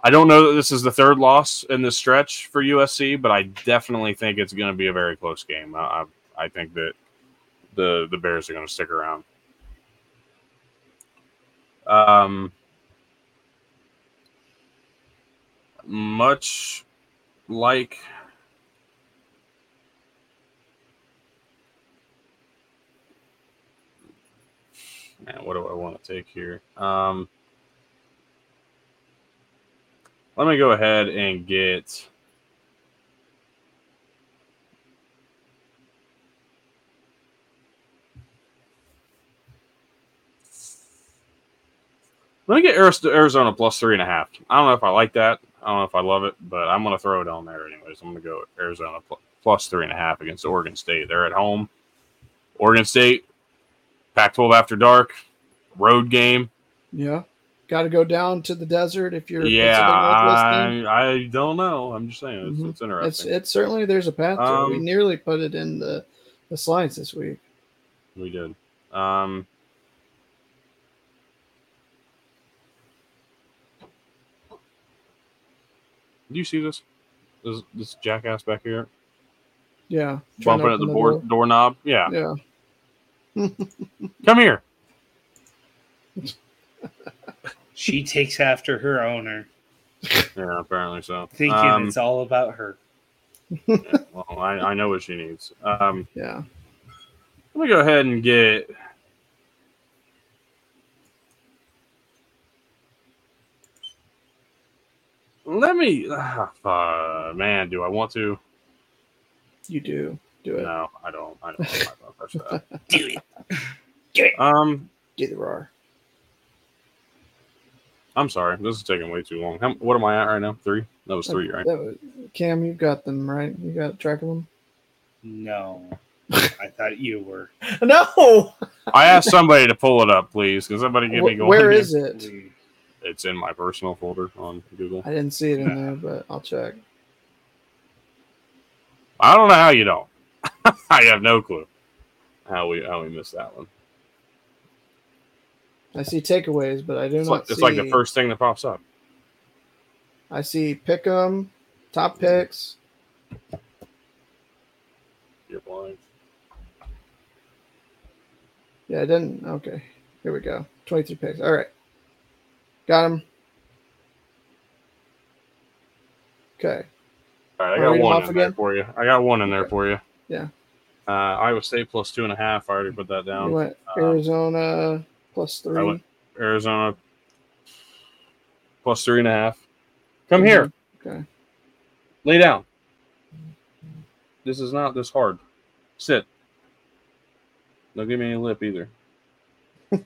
I don't know that this is the third loss in this stretch for USC, but I definitely think it's going to be a very close game. I, I, I think that the the Bears are going to stick around. Um, much like man, what do I want to take here? Um, let me go ahead and get. Let me get Arizona plus three and a half. I don't know if I like that. I don't know if I love it, but I'm going to throw it on there anyways. I'm going to go Arizona plus three and a half against Oregon State. They're at home. Oregon State, Pac 12 after dark, road game. Yeah. Got to go down to the desert if you're Yeah, I, I don't know. I'm just saying it's, Mhm. it's It's interesting. it's certainly there's a path to it. We Um, nearly put it in the the slides this week. we did. Um, do you see this? This, this jackass back here Yeah. bumping at the open board doorknob? Yeah. Yeah. [laughs] [laughs] come here. [laughs] She takes after her owner, Yeah, apparently so. thinking Um, it's all about her. well, I, I know what she needs. Um, Yeah. let me go ahead and get. Let me, ah, uh, man. Do I want to? You do. Do it. No, I don't. I don't. I'm not gonna touch that. Do it. Um, Do the roar. I'm sorry. This is taking way too long. How, what am I at right now? Three? That was three, right? Was- Cam, you got them right. You got track of them. No. [laughs] I thought you were. No. I asked somebody to pull it up, please. Can somebody give me Wh- going? Where it? It's in my personal folder on Google. I didn't see it in there, [laughs] but I'll check. I don't know how you don't. [laughs] I have no clue how we how we missed that one. I see takeaways, but I do It's not like, see. it's like the first thing that pops up. I see pick 'em, top picks. You're blind. Yeah, I didn't. Okay, here we go. Twenty-three picks. All right, got him. Okay. All right, I got one off in there for you. I got one in there Okay. for you. Yeah. Uh, Iowa State plus two and a half. I already put that You down. went uh, Arizona plus three. I went Arizona plus three and a half. Come here. Okay. Lay down. This is not this hard. Sit. Don't give me any lip either. [laughs] uh,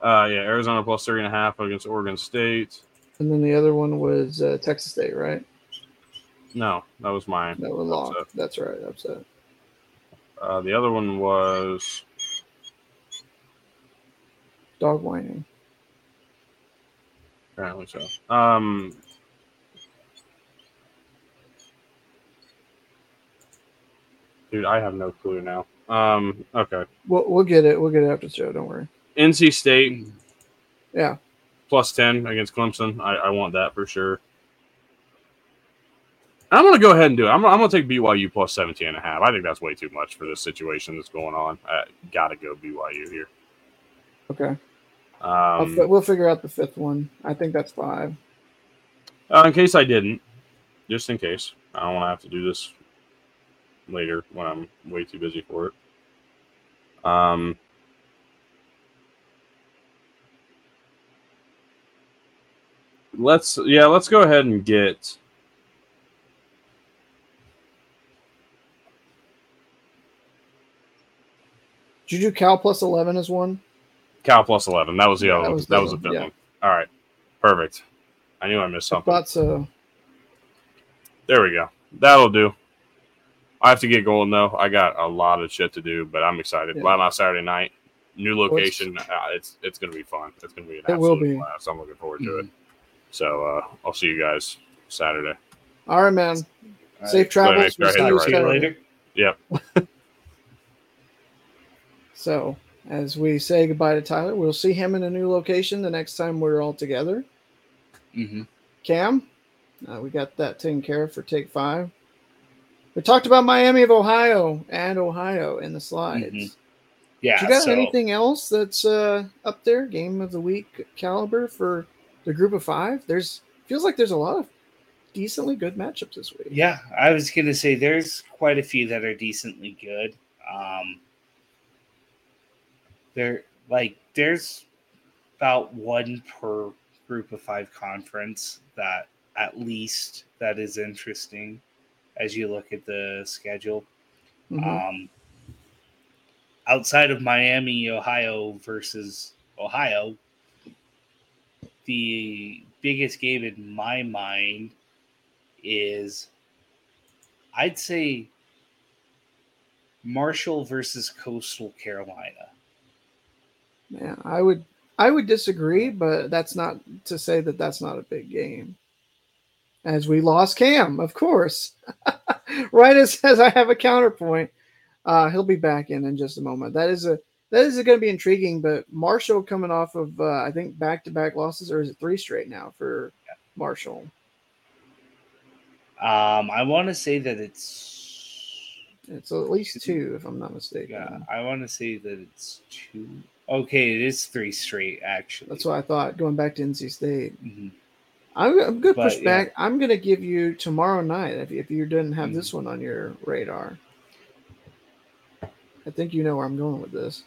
yeah, Arizona plus three and a half against Oregon State. And then the other one was uh, Texas State, right? No, that was mine. That was. Upset. That's right. Upset. Uh, the other one was Dog whining. apparently so. Um, dude, I have no clue now. Um, okay, We'll we'll get it. We'll get it after the show. Don't worry. NC State Yeah. plus 10 against Clemson. I, I want that for sure. I'm going to go ahead and do it. I'm, I'm going to take BYU plus 17 and a half. I think that's way too much for this situation that's going on. I got to go BYU here. Okay. Um, fi- we'll figure out the fifth one. I think that's five. uh, in case I didn't, just in case. I don't want to have to do this later when I'm way too busy for it. Um, let's yeah, let's go ahead and get Did you do Cal plus eleven as one? Cal plus eleven. That was the Yeah, other that one. was that the was the one, fifth yeah. one. All right, perfect. I knew I missed something. thought so. There we go. That'll do. I have to get going though. I got a lot of shit to do, but I'm excited. Yeah. By my Saturday night, new it's- location. uh, it's it's gonna be fun. It's gonna be an It will absolute be. Mm-hmm. blast. I'm looking forward to it. So uh, I'll see you guys Saturday. All right, man. All Safe right. travels. Go ahead, We'll see you right. See you [laughs] So, as we say goodbye to Tyler, we'll see him in a new location the next time we're all together. Mm-hmm. Cam, uh, we got that taken care of for take five. We talked about Miami of Ohio and Ohio in the slides. Mhm. Yeah. you got so, anything else that's uh, up there, game of the week caliber for the group of five? There's feels like there's a lot of decently good matchups this week. Yeah, I was gonna say there's quite a few that are decently good. Um, there, like, there's about one per group of five conference that at least that is interesting as you look at the schedule. Mhm. Um, outside of Miami, Ohio versus Ohio, the biggest game in my mind is, I'd say, Marshall versus Coastal Carolina. Yeah, I would I would disagree, but that's not to say that that's not a big game. As we lost Cam, of course. [laughs] right as, as I have a counterpoint, uh, he'll be back in in just a moment. That is a that is going to be intriguing. But Marshall coming off of uh, I think back to back losses, or is it three straight now for Marshall? Um, I want to say that it's It's at least two, if I'm not mistaken. yeah, I want to say that it's two. Okay, it is three straight actually. That's what I thought. Going back to NC State. Mhm. I'm, I'm push But, yeah. I'm going to give you tomorrow night if, if you didn't have Mm. this one on your radar. I think you know where I'm going with this.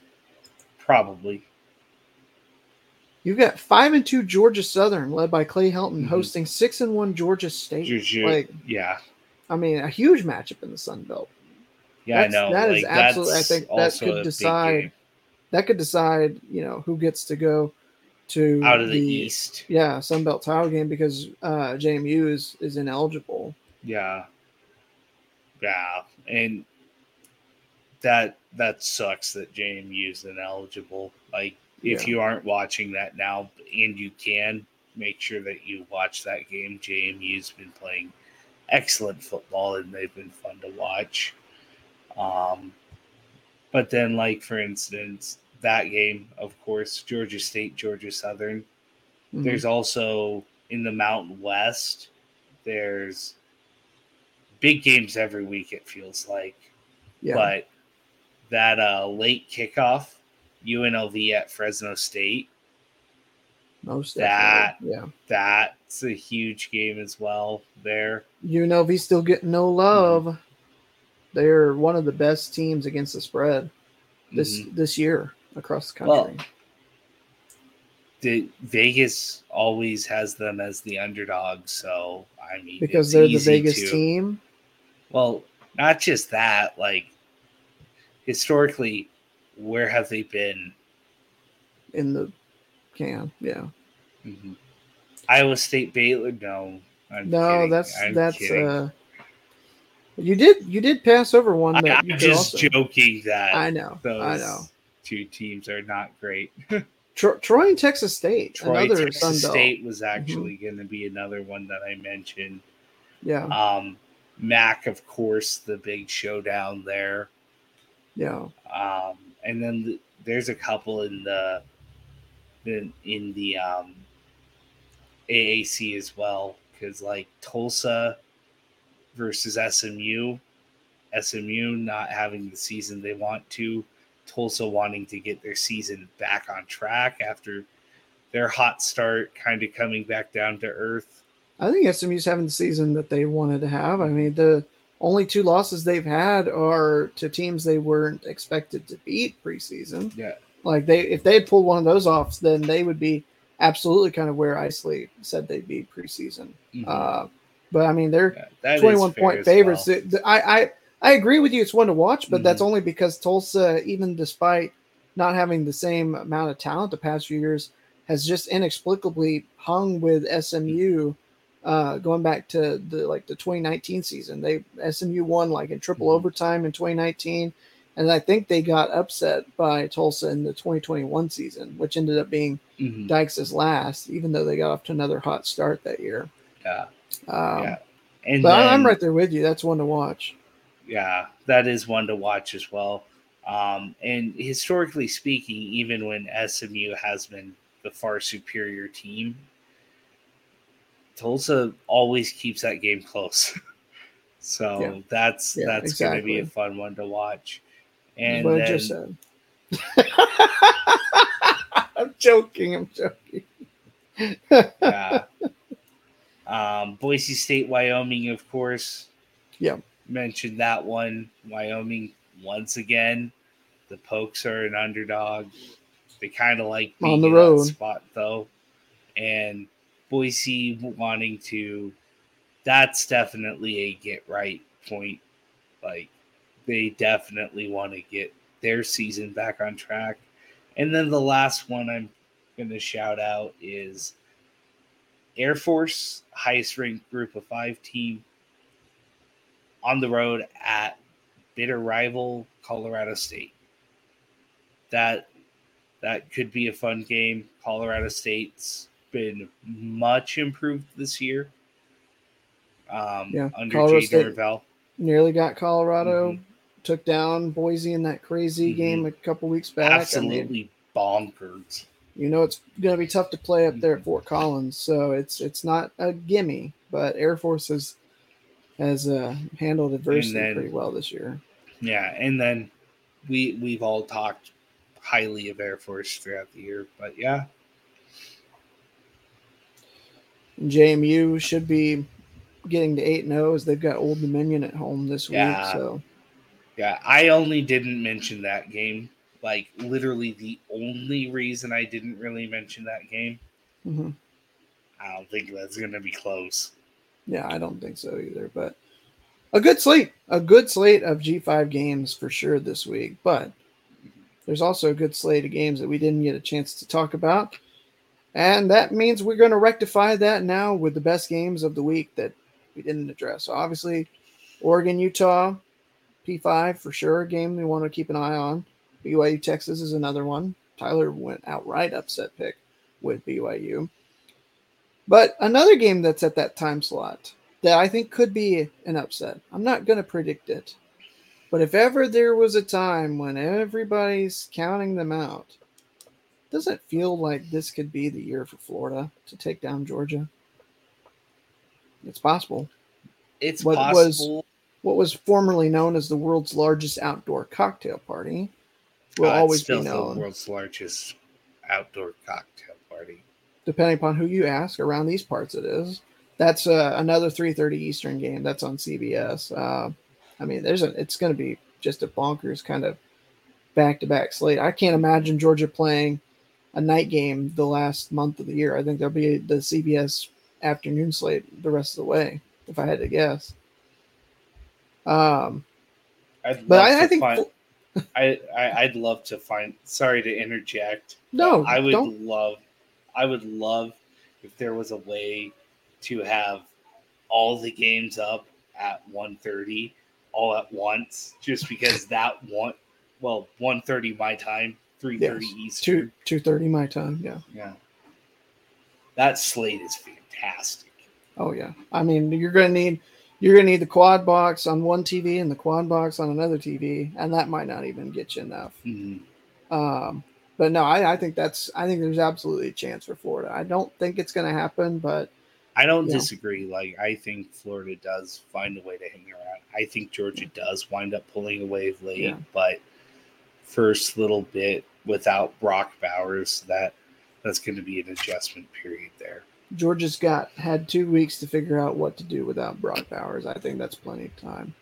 Probably. You've got five and two Georgia Southern, led by Clay Helton, Mhm. hosting six and one Georgia State. Juju- Like, yeah, I mean, a huge matchup in the Sun Belt. yeah, I That's- know. that is like, absolute- I think that could decide. That could decide, you know, who gets to go to out of the, East. Yeah, Sun Belt title game because uh, JMU is is ineligible. Yeah. Yeah. And that that sucks that JMU is ineligible. Like if Yeah. you aren't watching that now and you can, make sure that you watch that game. JMU's been playing excellent football and they've been fun to watch. Um but then like for instance, that game, of course, Georgia State, Georgia Southern. Mhm. There's also in the Mountain West, there's big games every week, it feels like. yeah, But that uh, late kickoff, UNLV at Fresno State, most that-. Yeah, that's a huge game as well there. UNLV still getting no love. They're one of the best teams against the spread this Mhm. this year across the Well, country. The, Vegas always has them as the underdog, so I mean, because they're the Vegas to- team. Well, not just that, like historically, where have they been? in the can. Yeah. Mhm. Iowa State, Baylor. No, I'm No, kidding. that's I'm that's kidding. uh you did you did pass over one I, that you am just also joking that I know. those I know. Two teams are not great. [laughs] Tro- Troy and Texas State, Troy, another Texas State was actually going to be another one that I mentioned. Yeah, Um, Mac, of course, the big showdown there. yeah. Um, and then th- there's a couple in the in, in the um, AAC as well, because like Tulsa versus SMU, SMU not having the season they want to, Tulsa wanting to get their season back on track after their hot start, kind of coming back down to earth. I think SMU's having the season that they wanted to have. I mean, the only two losses they've had are to teams they weren't expected to beat preseason. Yeah. Like they, if they had pulled one of those off, then they would be absolutely kind of where Isley said they'd be preseason. Uh, but I mean, they're Yeah, 21 point favorites. well. I, I I agree with you. It's one to watch, but that's Mhm. only because Tulsa, even despite not having the same amount of talent the past few years, has just inexplicably hung with SMU. Uh, going back to the like the 2019 season, they SMU won like in triple Mhm. overtime in 2019, and I think they got upset by Tulsa in the 2021 season, which ended up being Mhm. Dykes' last, even though they got off to another hot start that year. Yeah. Um, Yeah. And but I- I'm right there with you. That's one to watch. Yeah, that is one to watch as well. Um, and historically speaking, even when SMU has been the far superior team, Tulsa always keeps that game close. [laughs] so Yeah. that's Yeah, that's going to be a fun one to watch. And what then, said. [laughs] I'm joking. I'm joking. [laughs] yeah. um, Boise State, Wyoming, of course. Yeah. Mentioned that one. Wyoming, once again, the Pokes are an underdog. They kind of like On the road. spot, though. And Boise wanting to, that's definitely a get right point. Like, they definitely want to get their season back on track. And then the last one I'm going to shout out is Air Force, highest ranked group of five team on the road at bitter rival Colorado State. That that could be a fun game. Colorado State's been much improved this year. Um, Yeah, under Colorado Jay State-. Nearly got Colorado. Mhm. Took down Boise in that crazy Mhm. game a couple weeks back. I mean, Absolutely bonkers. you know it's going to be tough to play up there at Fort Collins, so it's it's not a gimme. But Air Force has has uh, handled adversity then- pretty well this year. Yeah, and then we we've all talked highly of Air Force throughout the year, but yeah, JMU should be getting to eight and zero as they've got Old Dominion at home this week. Yeah. So yeah. I only didn't mention that game. Like literally the only reason I didn't really mention that game. mhm. I don't think that's gonna be close. Yeah, I don't think so either. But a good slate, a good slate of G five games for sure this week. But there's also a good slate of games that we didn't get a chance to talk about. And that means we're going to rectify that now with the best games of the week that we didn't address. So obviously, Oregon, Utah, P5 for sure, a game we want to keep an eye on. BYU Texas is another one. Tyler went outright upset pick with BYU. But another game that's at that time slot that I think could be an upset. I'm not going to predict it. But if ever there was a time when everybody's counting them out, doesn't it feel like this could be the year for Florida to take down Georgia? It's possible. It's What was- possible. What was formerly known as the world's largest outdoor cocktail party will uh, it's always be known, the world's largest outdoor cocktail party. Depending upon who you ask. Around these parts, it is. That's uh, another 3:30 Eastern game. That's on CBS. Uh, I mean, there's a. It's going to be just a bonkers kind of back-to-back slate. I can't imagine Georgia playing a night game the last month of the year. I think there'll be the CBS afternoon slate the rest of the way, if I had to guess. Um, I'd but I, I think find, I, I i'd love to find. Sorry to interject. no, I would don't. love. I would love if there was a way to have all the games up at 1.30 all at once, just because [laughs] that one. Well, 1.30 my time, three thirty Yes. Eastern. Two two thirty my time. Yeah. Yeah. That slate is fantastic. Oh yeah. I mean, you're gonna need you're gonna need the quad box on one TV and the quad box on another TV, and that might not even get you enough. Mhm. Um, but no, I, I think that's I think there's absolutely a chance for Florida. I don't think it's gonna happen, but I don't disagree. Like I think Florida does find a way to hang around. I think Georgia does wind up pulling away late, Yeah. but first little bit without Brock Bowers, that that's going to be an adjustment period there. Georgia's got had two weeks to figure out what to do without Brock Bowers. I think that's plenty of time.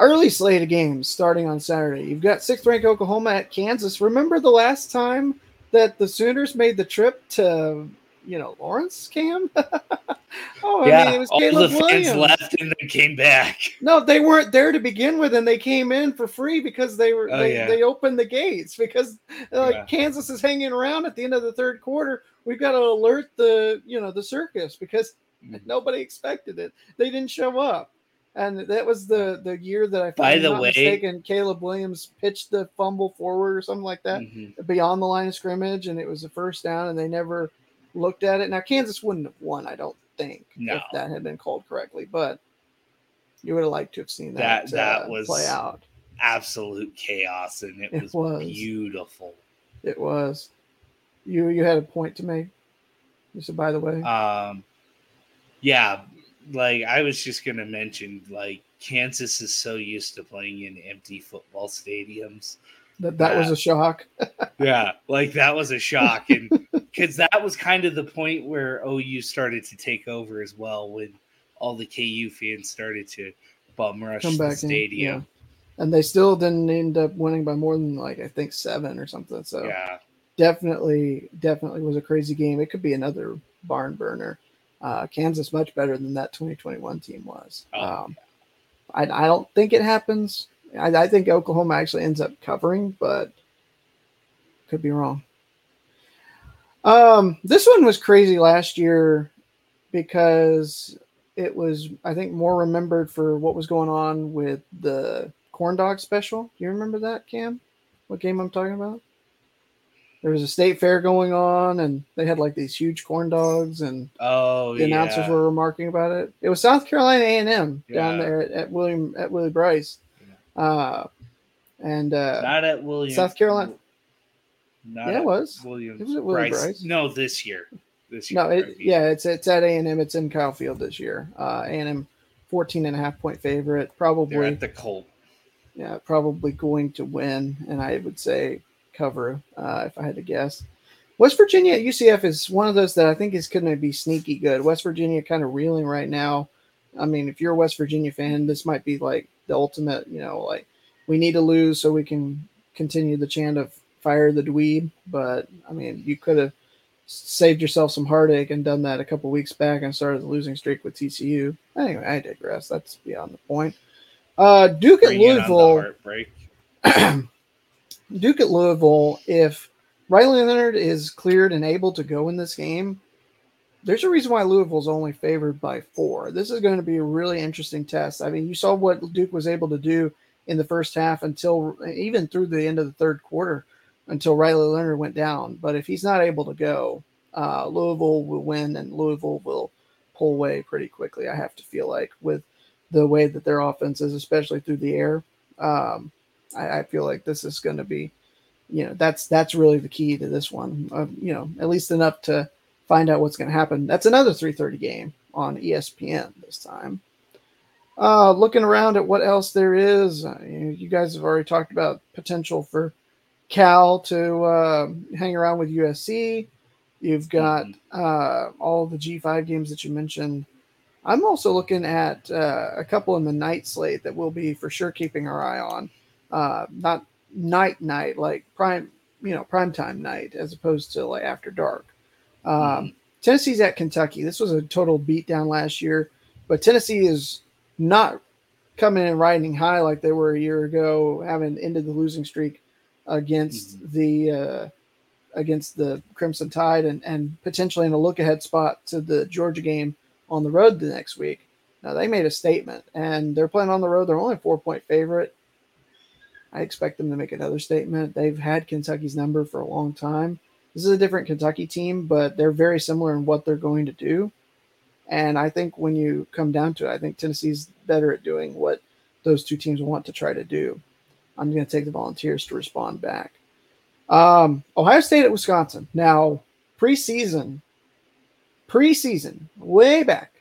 Early slate of games starting on Saturday. You've got sixth ranked Oklahoma at Kansas. Remember the last time that the Sooners made the trip to, you know, Lawrence, Cam? [laughs] oh, I mean, it was all Caleb the Williams. fans left and then came back. [laughs] No, they weren't there to begin with, and they came in for free because they were Oh, they, yeah. they opened the gates because like Yeah. Kansas is hanging around at the end of the third quarter. We've got to alert the you know the circus because Mhm. nobody expected it. They didn't show up, and that was the the year that I. By the way- mistaken, Caleb Williams pitched the fumble forward or something like that Mhm. beyond the line of scrimmage, and it was a first down, and they never looked at it. Now Kansas wouldn't have won, I don't think, No. if that had been called correctly, but you would have liked to have seen that That- that uh, was- play out. Absolute chaos, and it, It was, was. beautiful. It was. You you had a point to make. You said, by the way, Um, yeah, like I was just gonna mention, like Kansas is so used to playing in empty football stadiums. that that was a shock. [laughs] Yeah, like that was a shock, and [laughs] because that was kind of the point where OU started to take over as well, when all the KU fans started to bum rush Come the back in, stadium. And they still didn't end up winning by more than like I think seven or something. So Yeah, definitely, definitely was a crazy game. It could be another barn burner. Uh, Kansas much better than that 2021 team was. Oh, um, I, I don't think it happens. I, I think Oklahoma actually ends up covering, but could be wrong. Um, this one was crazy last year because it was, I think, more remembered for what was going on with the corn dog special. Do you remember that, Cam? What game I'm talking about? There was a state fair going on, and they had like these huge corn dogs, and oh the announcers yeah. were remarking about it. It was South Carolina A and M down there at, at William at Williams-Brice, uh, and uh, not at William South Carolina. Not yeah, it was. Williams It was at Williams-Brice. Bryce. No, this year. This year. No, it, yeah, it's it's at A and M. It's in Kyle Field this year. Uh, A and M, 14 and a half point favorite, They're probably at the Colt. yeah, probably going to win, and I would say cover uh, if I had to guess. West Virginia at UCF is one of those that I think is going to be sneaky good. West Virginia kind of reeling right now. I mean, if you're a West Virginia fan, this might be like the ultimate, you know, like we need to lose so we can continue the chant of fire the dweeb. But I mean, you could have saved yourself some heartache and done that a couple weeks back and started the losing streak with TCU. Anyway, I digress. That's beyond the point. Uh, Duke at Bring in Louisville. [clears throat] Duke at Louisville, if Riley Leonard is cleared and able to go in this game, there's a reason why Louisville's only favored by four. This is going to be a really interesting test. I mean, you saw what Duke was able to do in the first half until even through the end of the third quarter until Riley Leonard went down. But if he's not able to go, uh, Louisville will win and Louisville will pull away pretty quickly. I have to feel like with the way that their offense is, especially through the air. Um, I, I feel like this is going to be, you know, that's that's really the key to this one. Uh, you know, at least enough to find out what's going to happen. That's another 3:30 game on ESPN this time. Uh, looking around at what else there is, uh, you, know, you guys have already talked about potential for Cal to uh, hang around with USC. You've got uh, all the G5 games that you mentioned. I'm also looking at uh, a couple in the night slate that we'll be for sure keeping our eye on. Uh, not night night like prime, you know, prime time night as opposed to like after dark. Um, Tennessee's at Kentucky. This was a total beatdown last year, but Tennessee is not coming in riding high like they were a year ago, having ended the losing streak against the uh, against the Crimson Tide and, and potentially in a look ahead spot to the Georgia game on the road the next week. Now they made a statement and they're playing on the road. They're only a four point favorite. I expect them to make another statement. They've had Kentucky's number for a long time. This is a different Kentucky team, but they're very similar in what they're going to do. And I think when you come down to it, I think Tennessee's better at doing what those two teams want to try to do. I'm going to take the Volunteers to respond back. Um, Ohio State at Wisconsin. Now, preseason, preseason, way back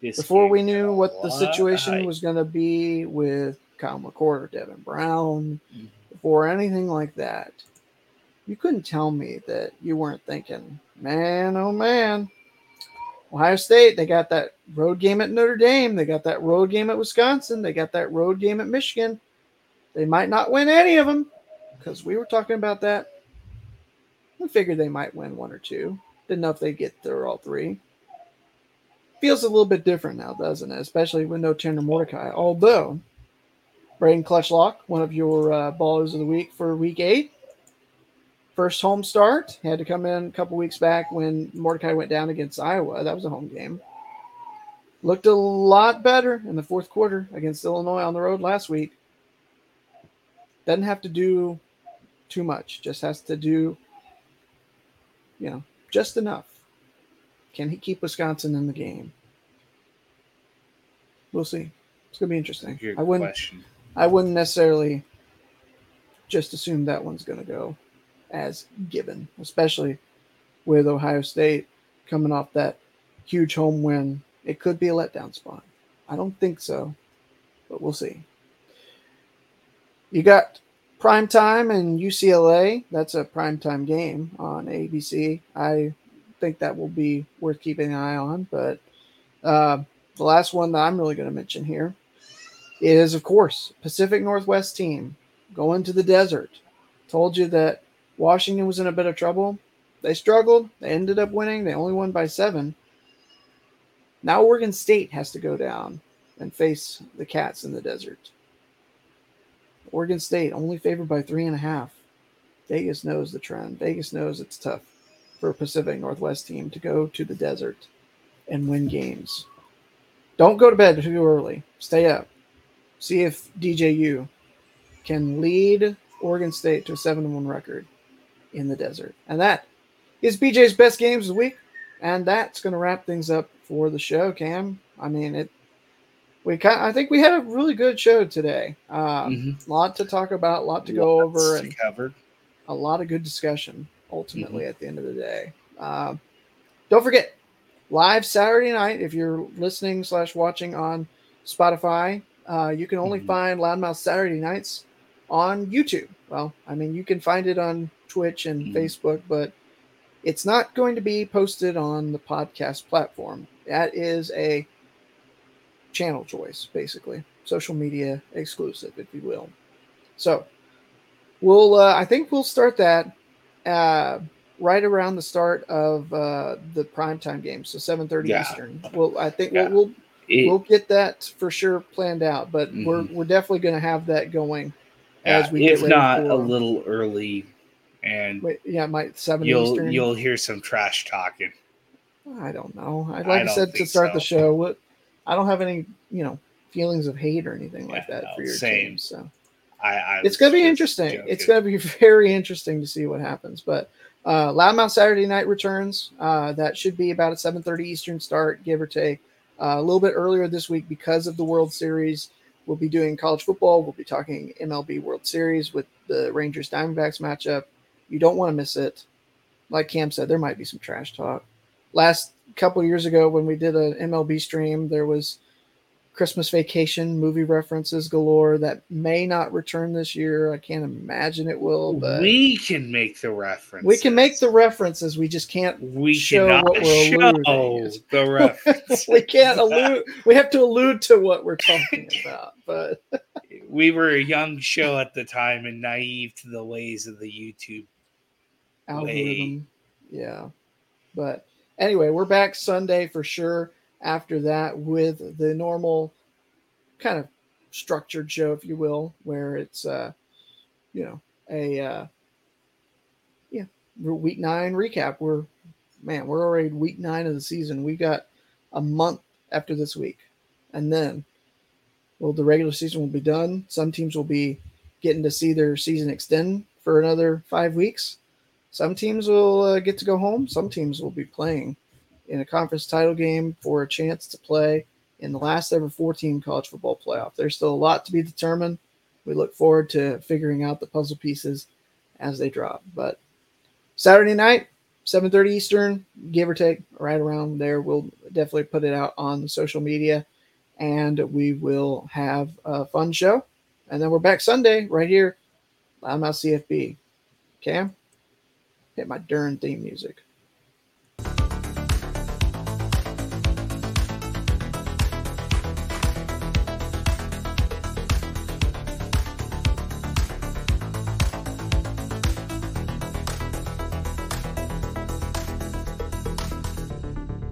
This before we knew what the situation was going to be with Kyle McCord or Devin Brown, Mhm. before anything like that, you couldn't tell me that you weren't thinking, man, oh man, Ohio State, they got that road game at Notre Dame, they got that road game at Wisconsin, they got that road game at Michigan. They might not win any of them because we were talking about that. We figured they might win one or two. Didn't know if they'd get through all three feels a little bit different now, doesn't it? Especially with no Tanner Mordecai. Although Braedyn Clutchlock, one of your uh, ballers of the week for week eight. First home start, had to come in a couple weeks back when Mordecai went down against Iowa. That was a home game. Looked a lot better in the fourth quarter against Illinois on the road last week. Doesn't have to do too much, just has to do, you know, just enough. Can he keep Wisconsin in the game? We'll see. It's gonna be interesting. Good I wouldn't. question. I wouldn't necessarily just assume that one's gonna go as given, especially with Ohio State coming off that huge home win. It could be a letdown spot. I don't think so, but we'll see. You got prime time and UCLA. That's a prime time game on ABC. I think that will be worth keeping an eye on. But uh, the last one that I'm really going to mention here is, of course, Pacific Northwest team going to the desert. Told you that Washington was in a bit of trouble. They struggled. They ended up winning. They only won by seven. Now Oregon State has to go down and face the Cats in the desert. Oregon State only favored by three and a half. Vegas knows the trend. Vegas knows it's tough for a Pacific Northwest team to go to the desert and win games. Don't go to bed too early. Stay up. See if DJU can lead Oregon State to a 7 1 record in the desert. And that is BJ's best games of the week. And that's going to wrap things up for the show, Cam. I mean, it. We kind I think we had a really good show today. A Mhm. lot to talk about, a lot to go over, and cover. a lot of good discussion ultimately at the end of the day. Um, don't forget, live Saturday night, if you're listening slash watching on Spotify, uh, you can only Mhm. find Loudmouth Saturday nights on YouTube. Well, I mean, you can find it on Twitch and Mhm. Facebook, but it's not going to be posted on the podcast platform. That is a channel choice, basically, social media exclusive, if you will. So, we'll, uh, I think we'll start that uh, right around the start of uh, the primetime game, so 7:30 Yeah. Eastern. Well, I think Yeah. we'll, we'll It- we'll get that for sure planned out, but we're Mhm. we're definitely going to have that going yeah, as we get if ready not for, a little early, and Wait, yeah, might seven you'll Eastern. you'll hear some trash talking. I don't know. I I like I, said to start the show. What I don't have any, you know, feelings of hate or anything like that no, for your same. team. So I, I it's gonna be interesting. It's gonna be [laughs] very interesting to see what happens. But uh, Loudmouth Saturday night returns. Uh, that should be about a 7:30 Eastern start, give or take. Uh, a little bit earlier this week because of the World Series. We'll be doing college football. We'll be talking MLB World Series with the Rangers Diamondbacks matchup. You don't want to miss it. Like Cam said, there might be some trash talk. Last couple years ago, when we did an MLB stream, there was Christmas Vacation movie references galore that may not return this year. I can't imagine it will, but we, can make the reference. We can make the references. We just can't. we show what we're show alluding the [laughs] reference. we can't allude. We have to allude to what we're talking [laughs] about. But we were a young show at the time and naive to the ways of the YouTube. algorithm, yeah. But anyway, we're back Sunday for sure. After that, with the normal kind of structured show, if you will, where it's uh, you know, a uh, yeah, week nine recap. We're man, we're already week nine of the season. We got a month after this week, and then well, the regular season will be done. Some teams will be getting to see their season extend for another five weeks. Some teams will uh, get to go home. Some teams will be playing in a conference title game for a chance to play in the last ever 14 college football playoff. There's still a lot to be determined. We look forward to figuring out the puzzle pieces as they drop. But Saturday night, 7:30 Eastern, give or take, right around there. We'll definitely put it out on social media, and we will have a fun show. And then we're back Sunday right here, Loudmouth CFB. Cam, hit my darn theme music.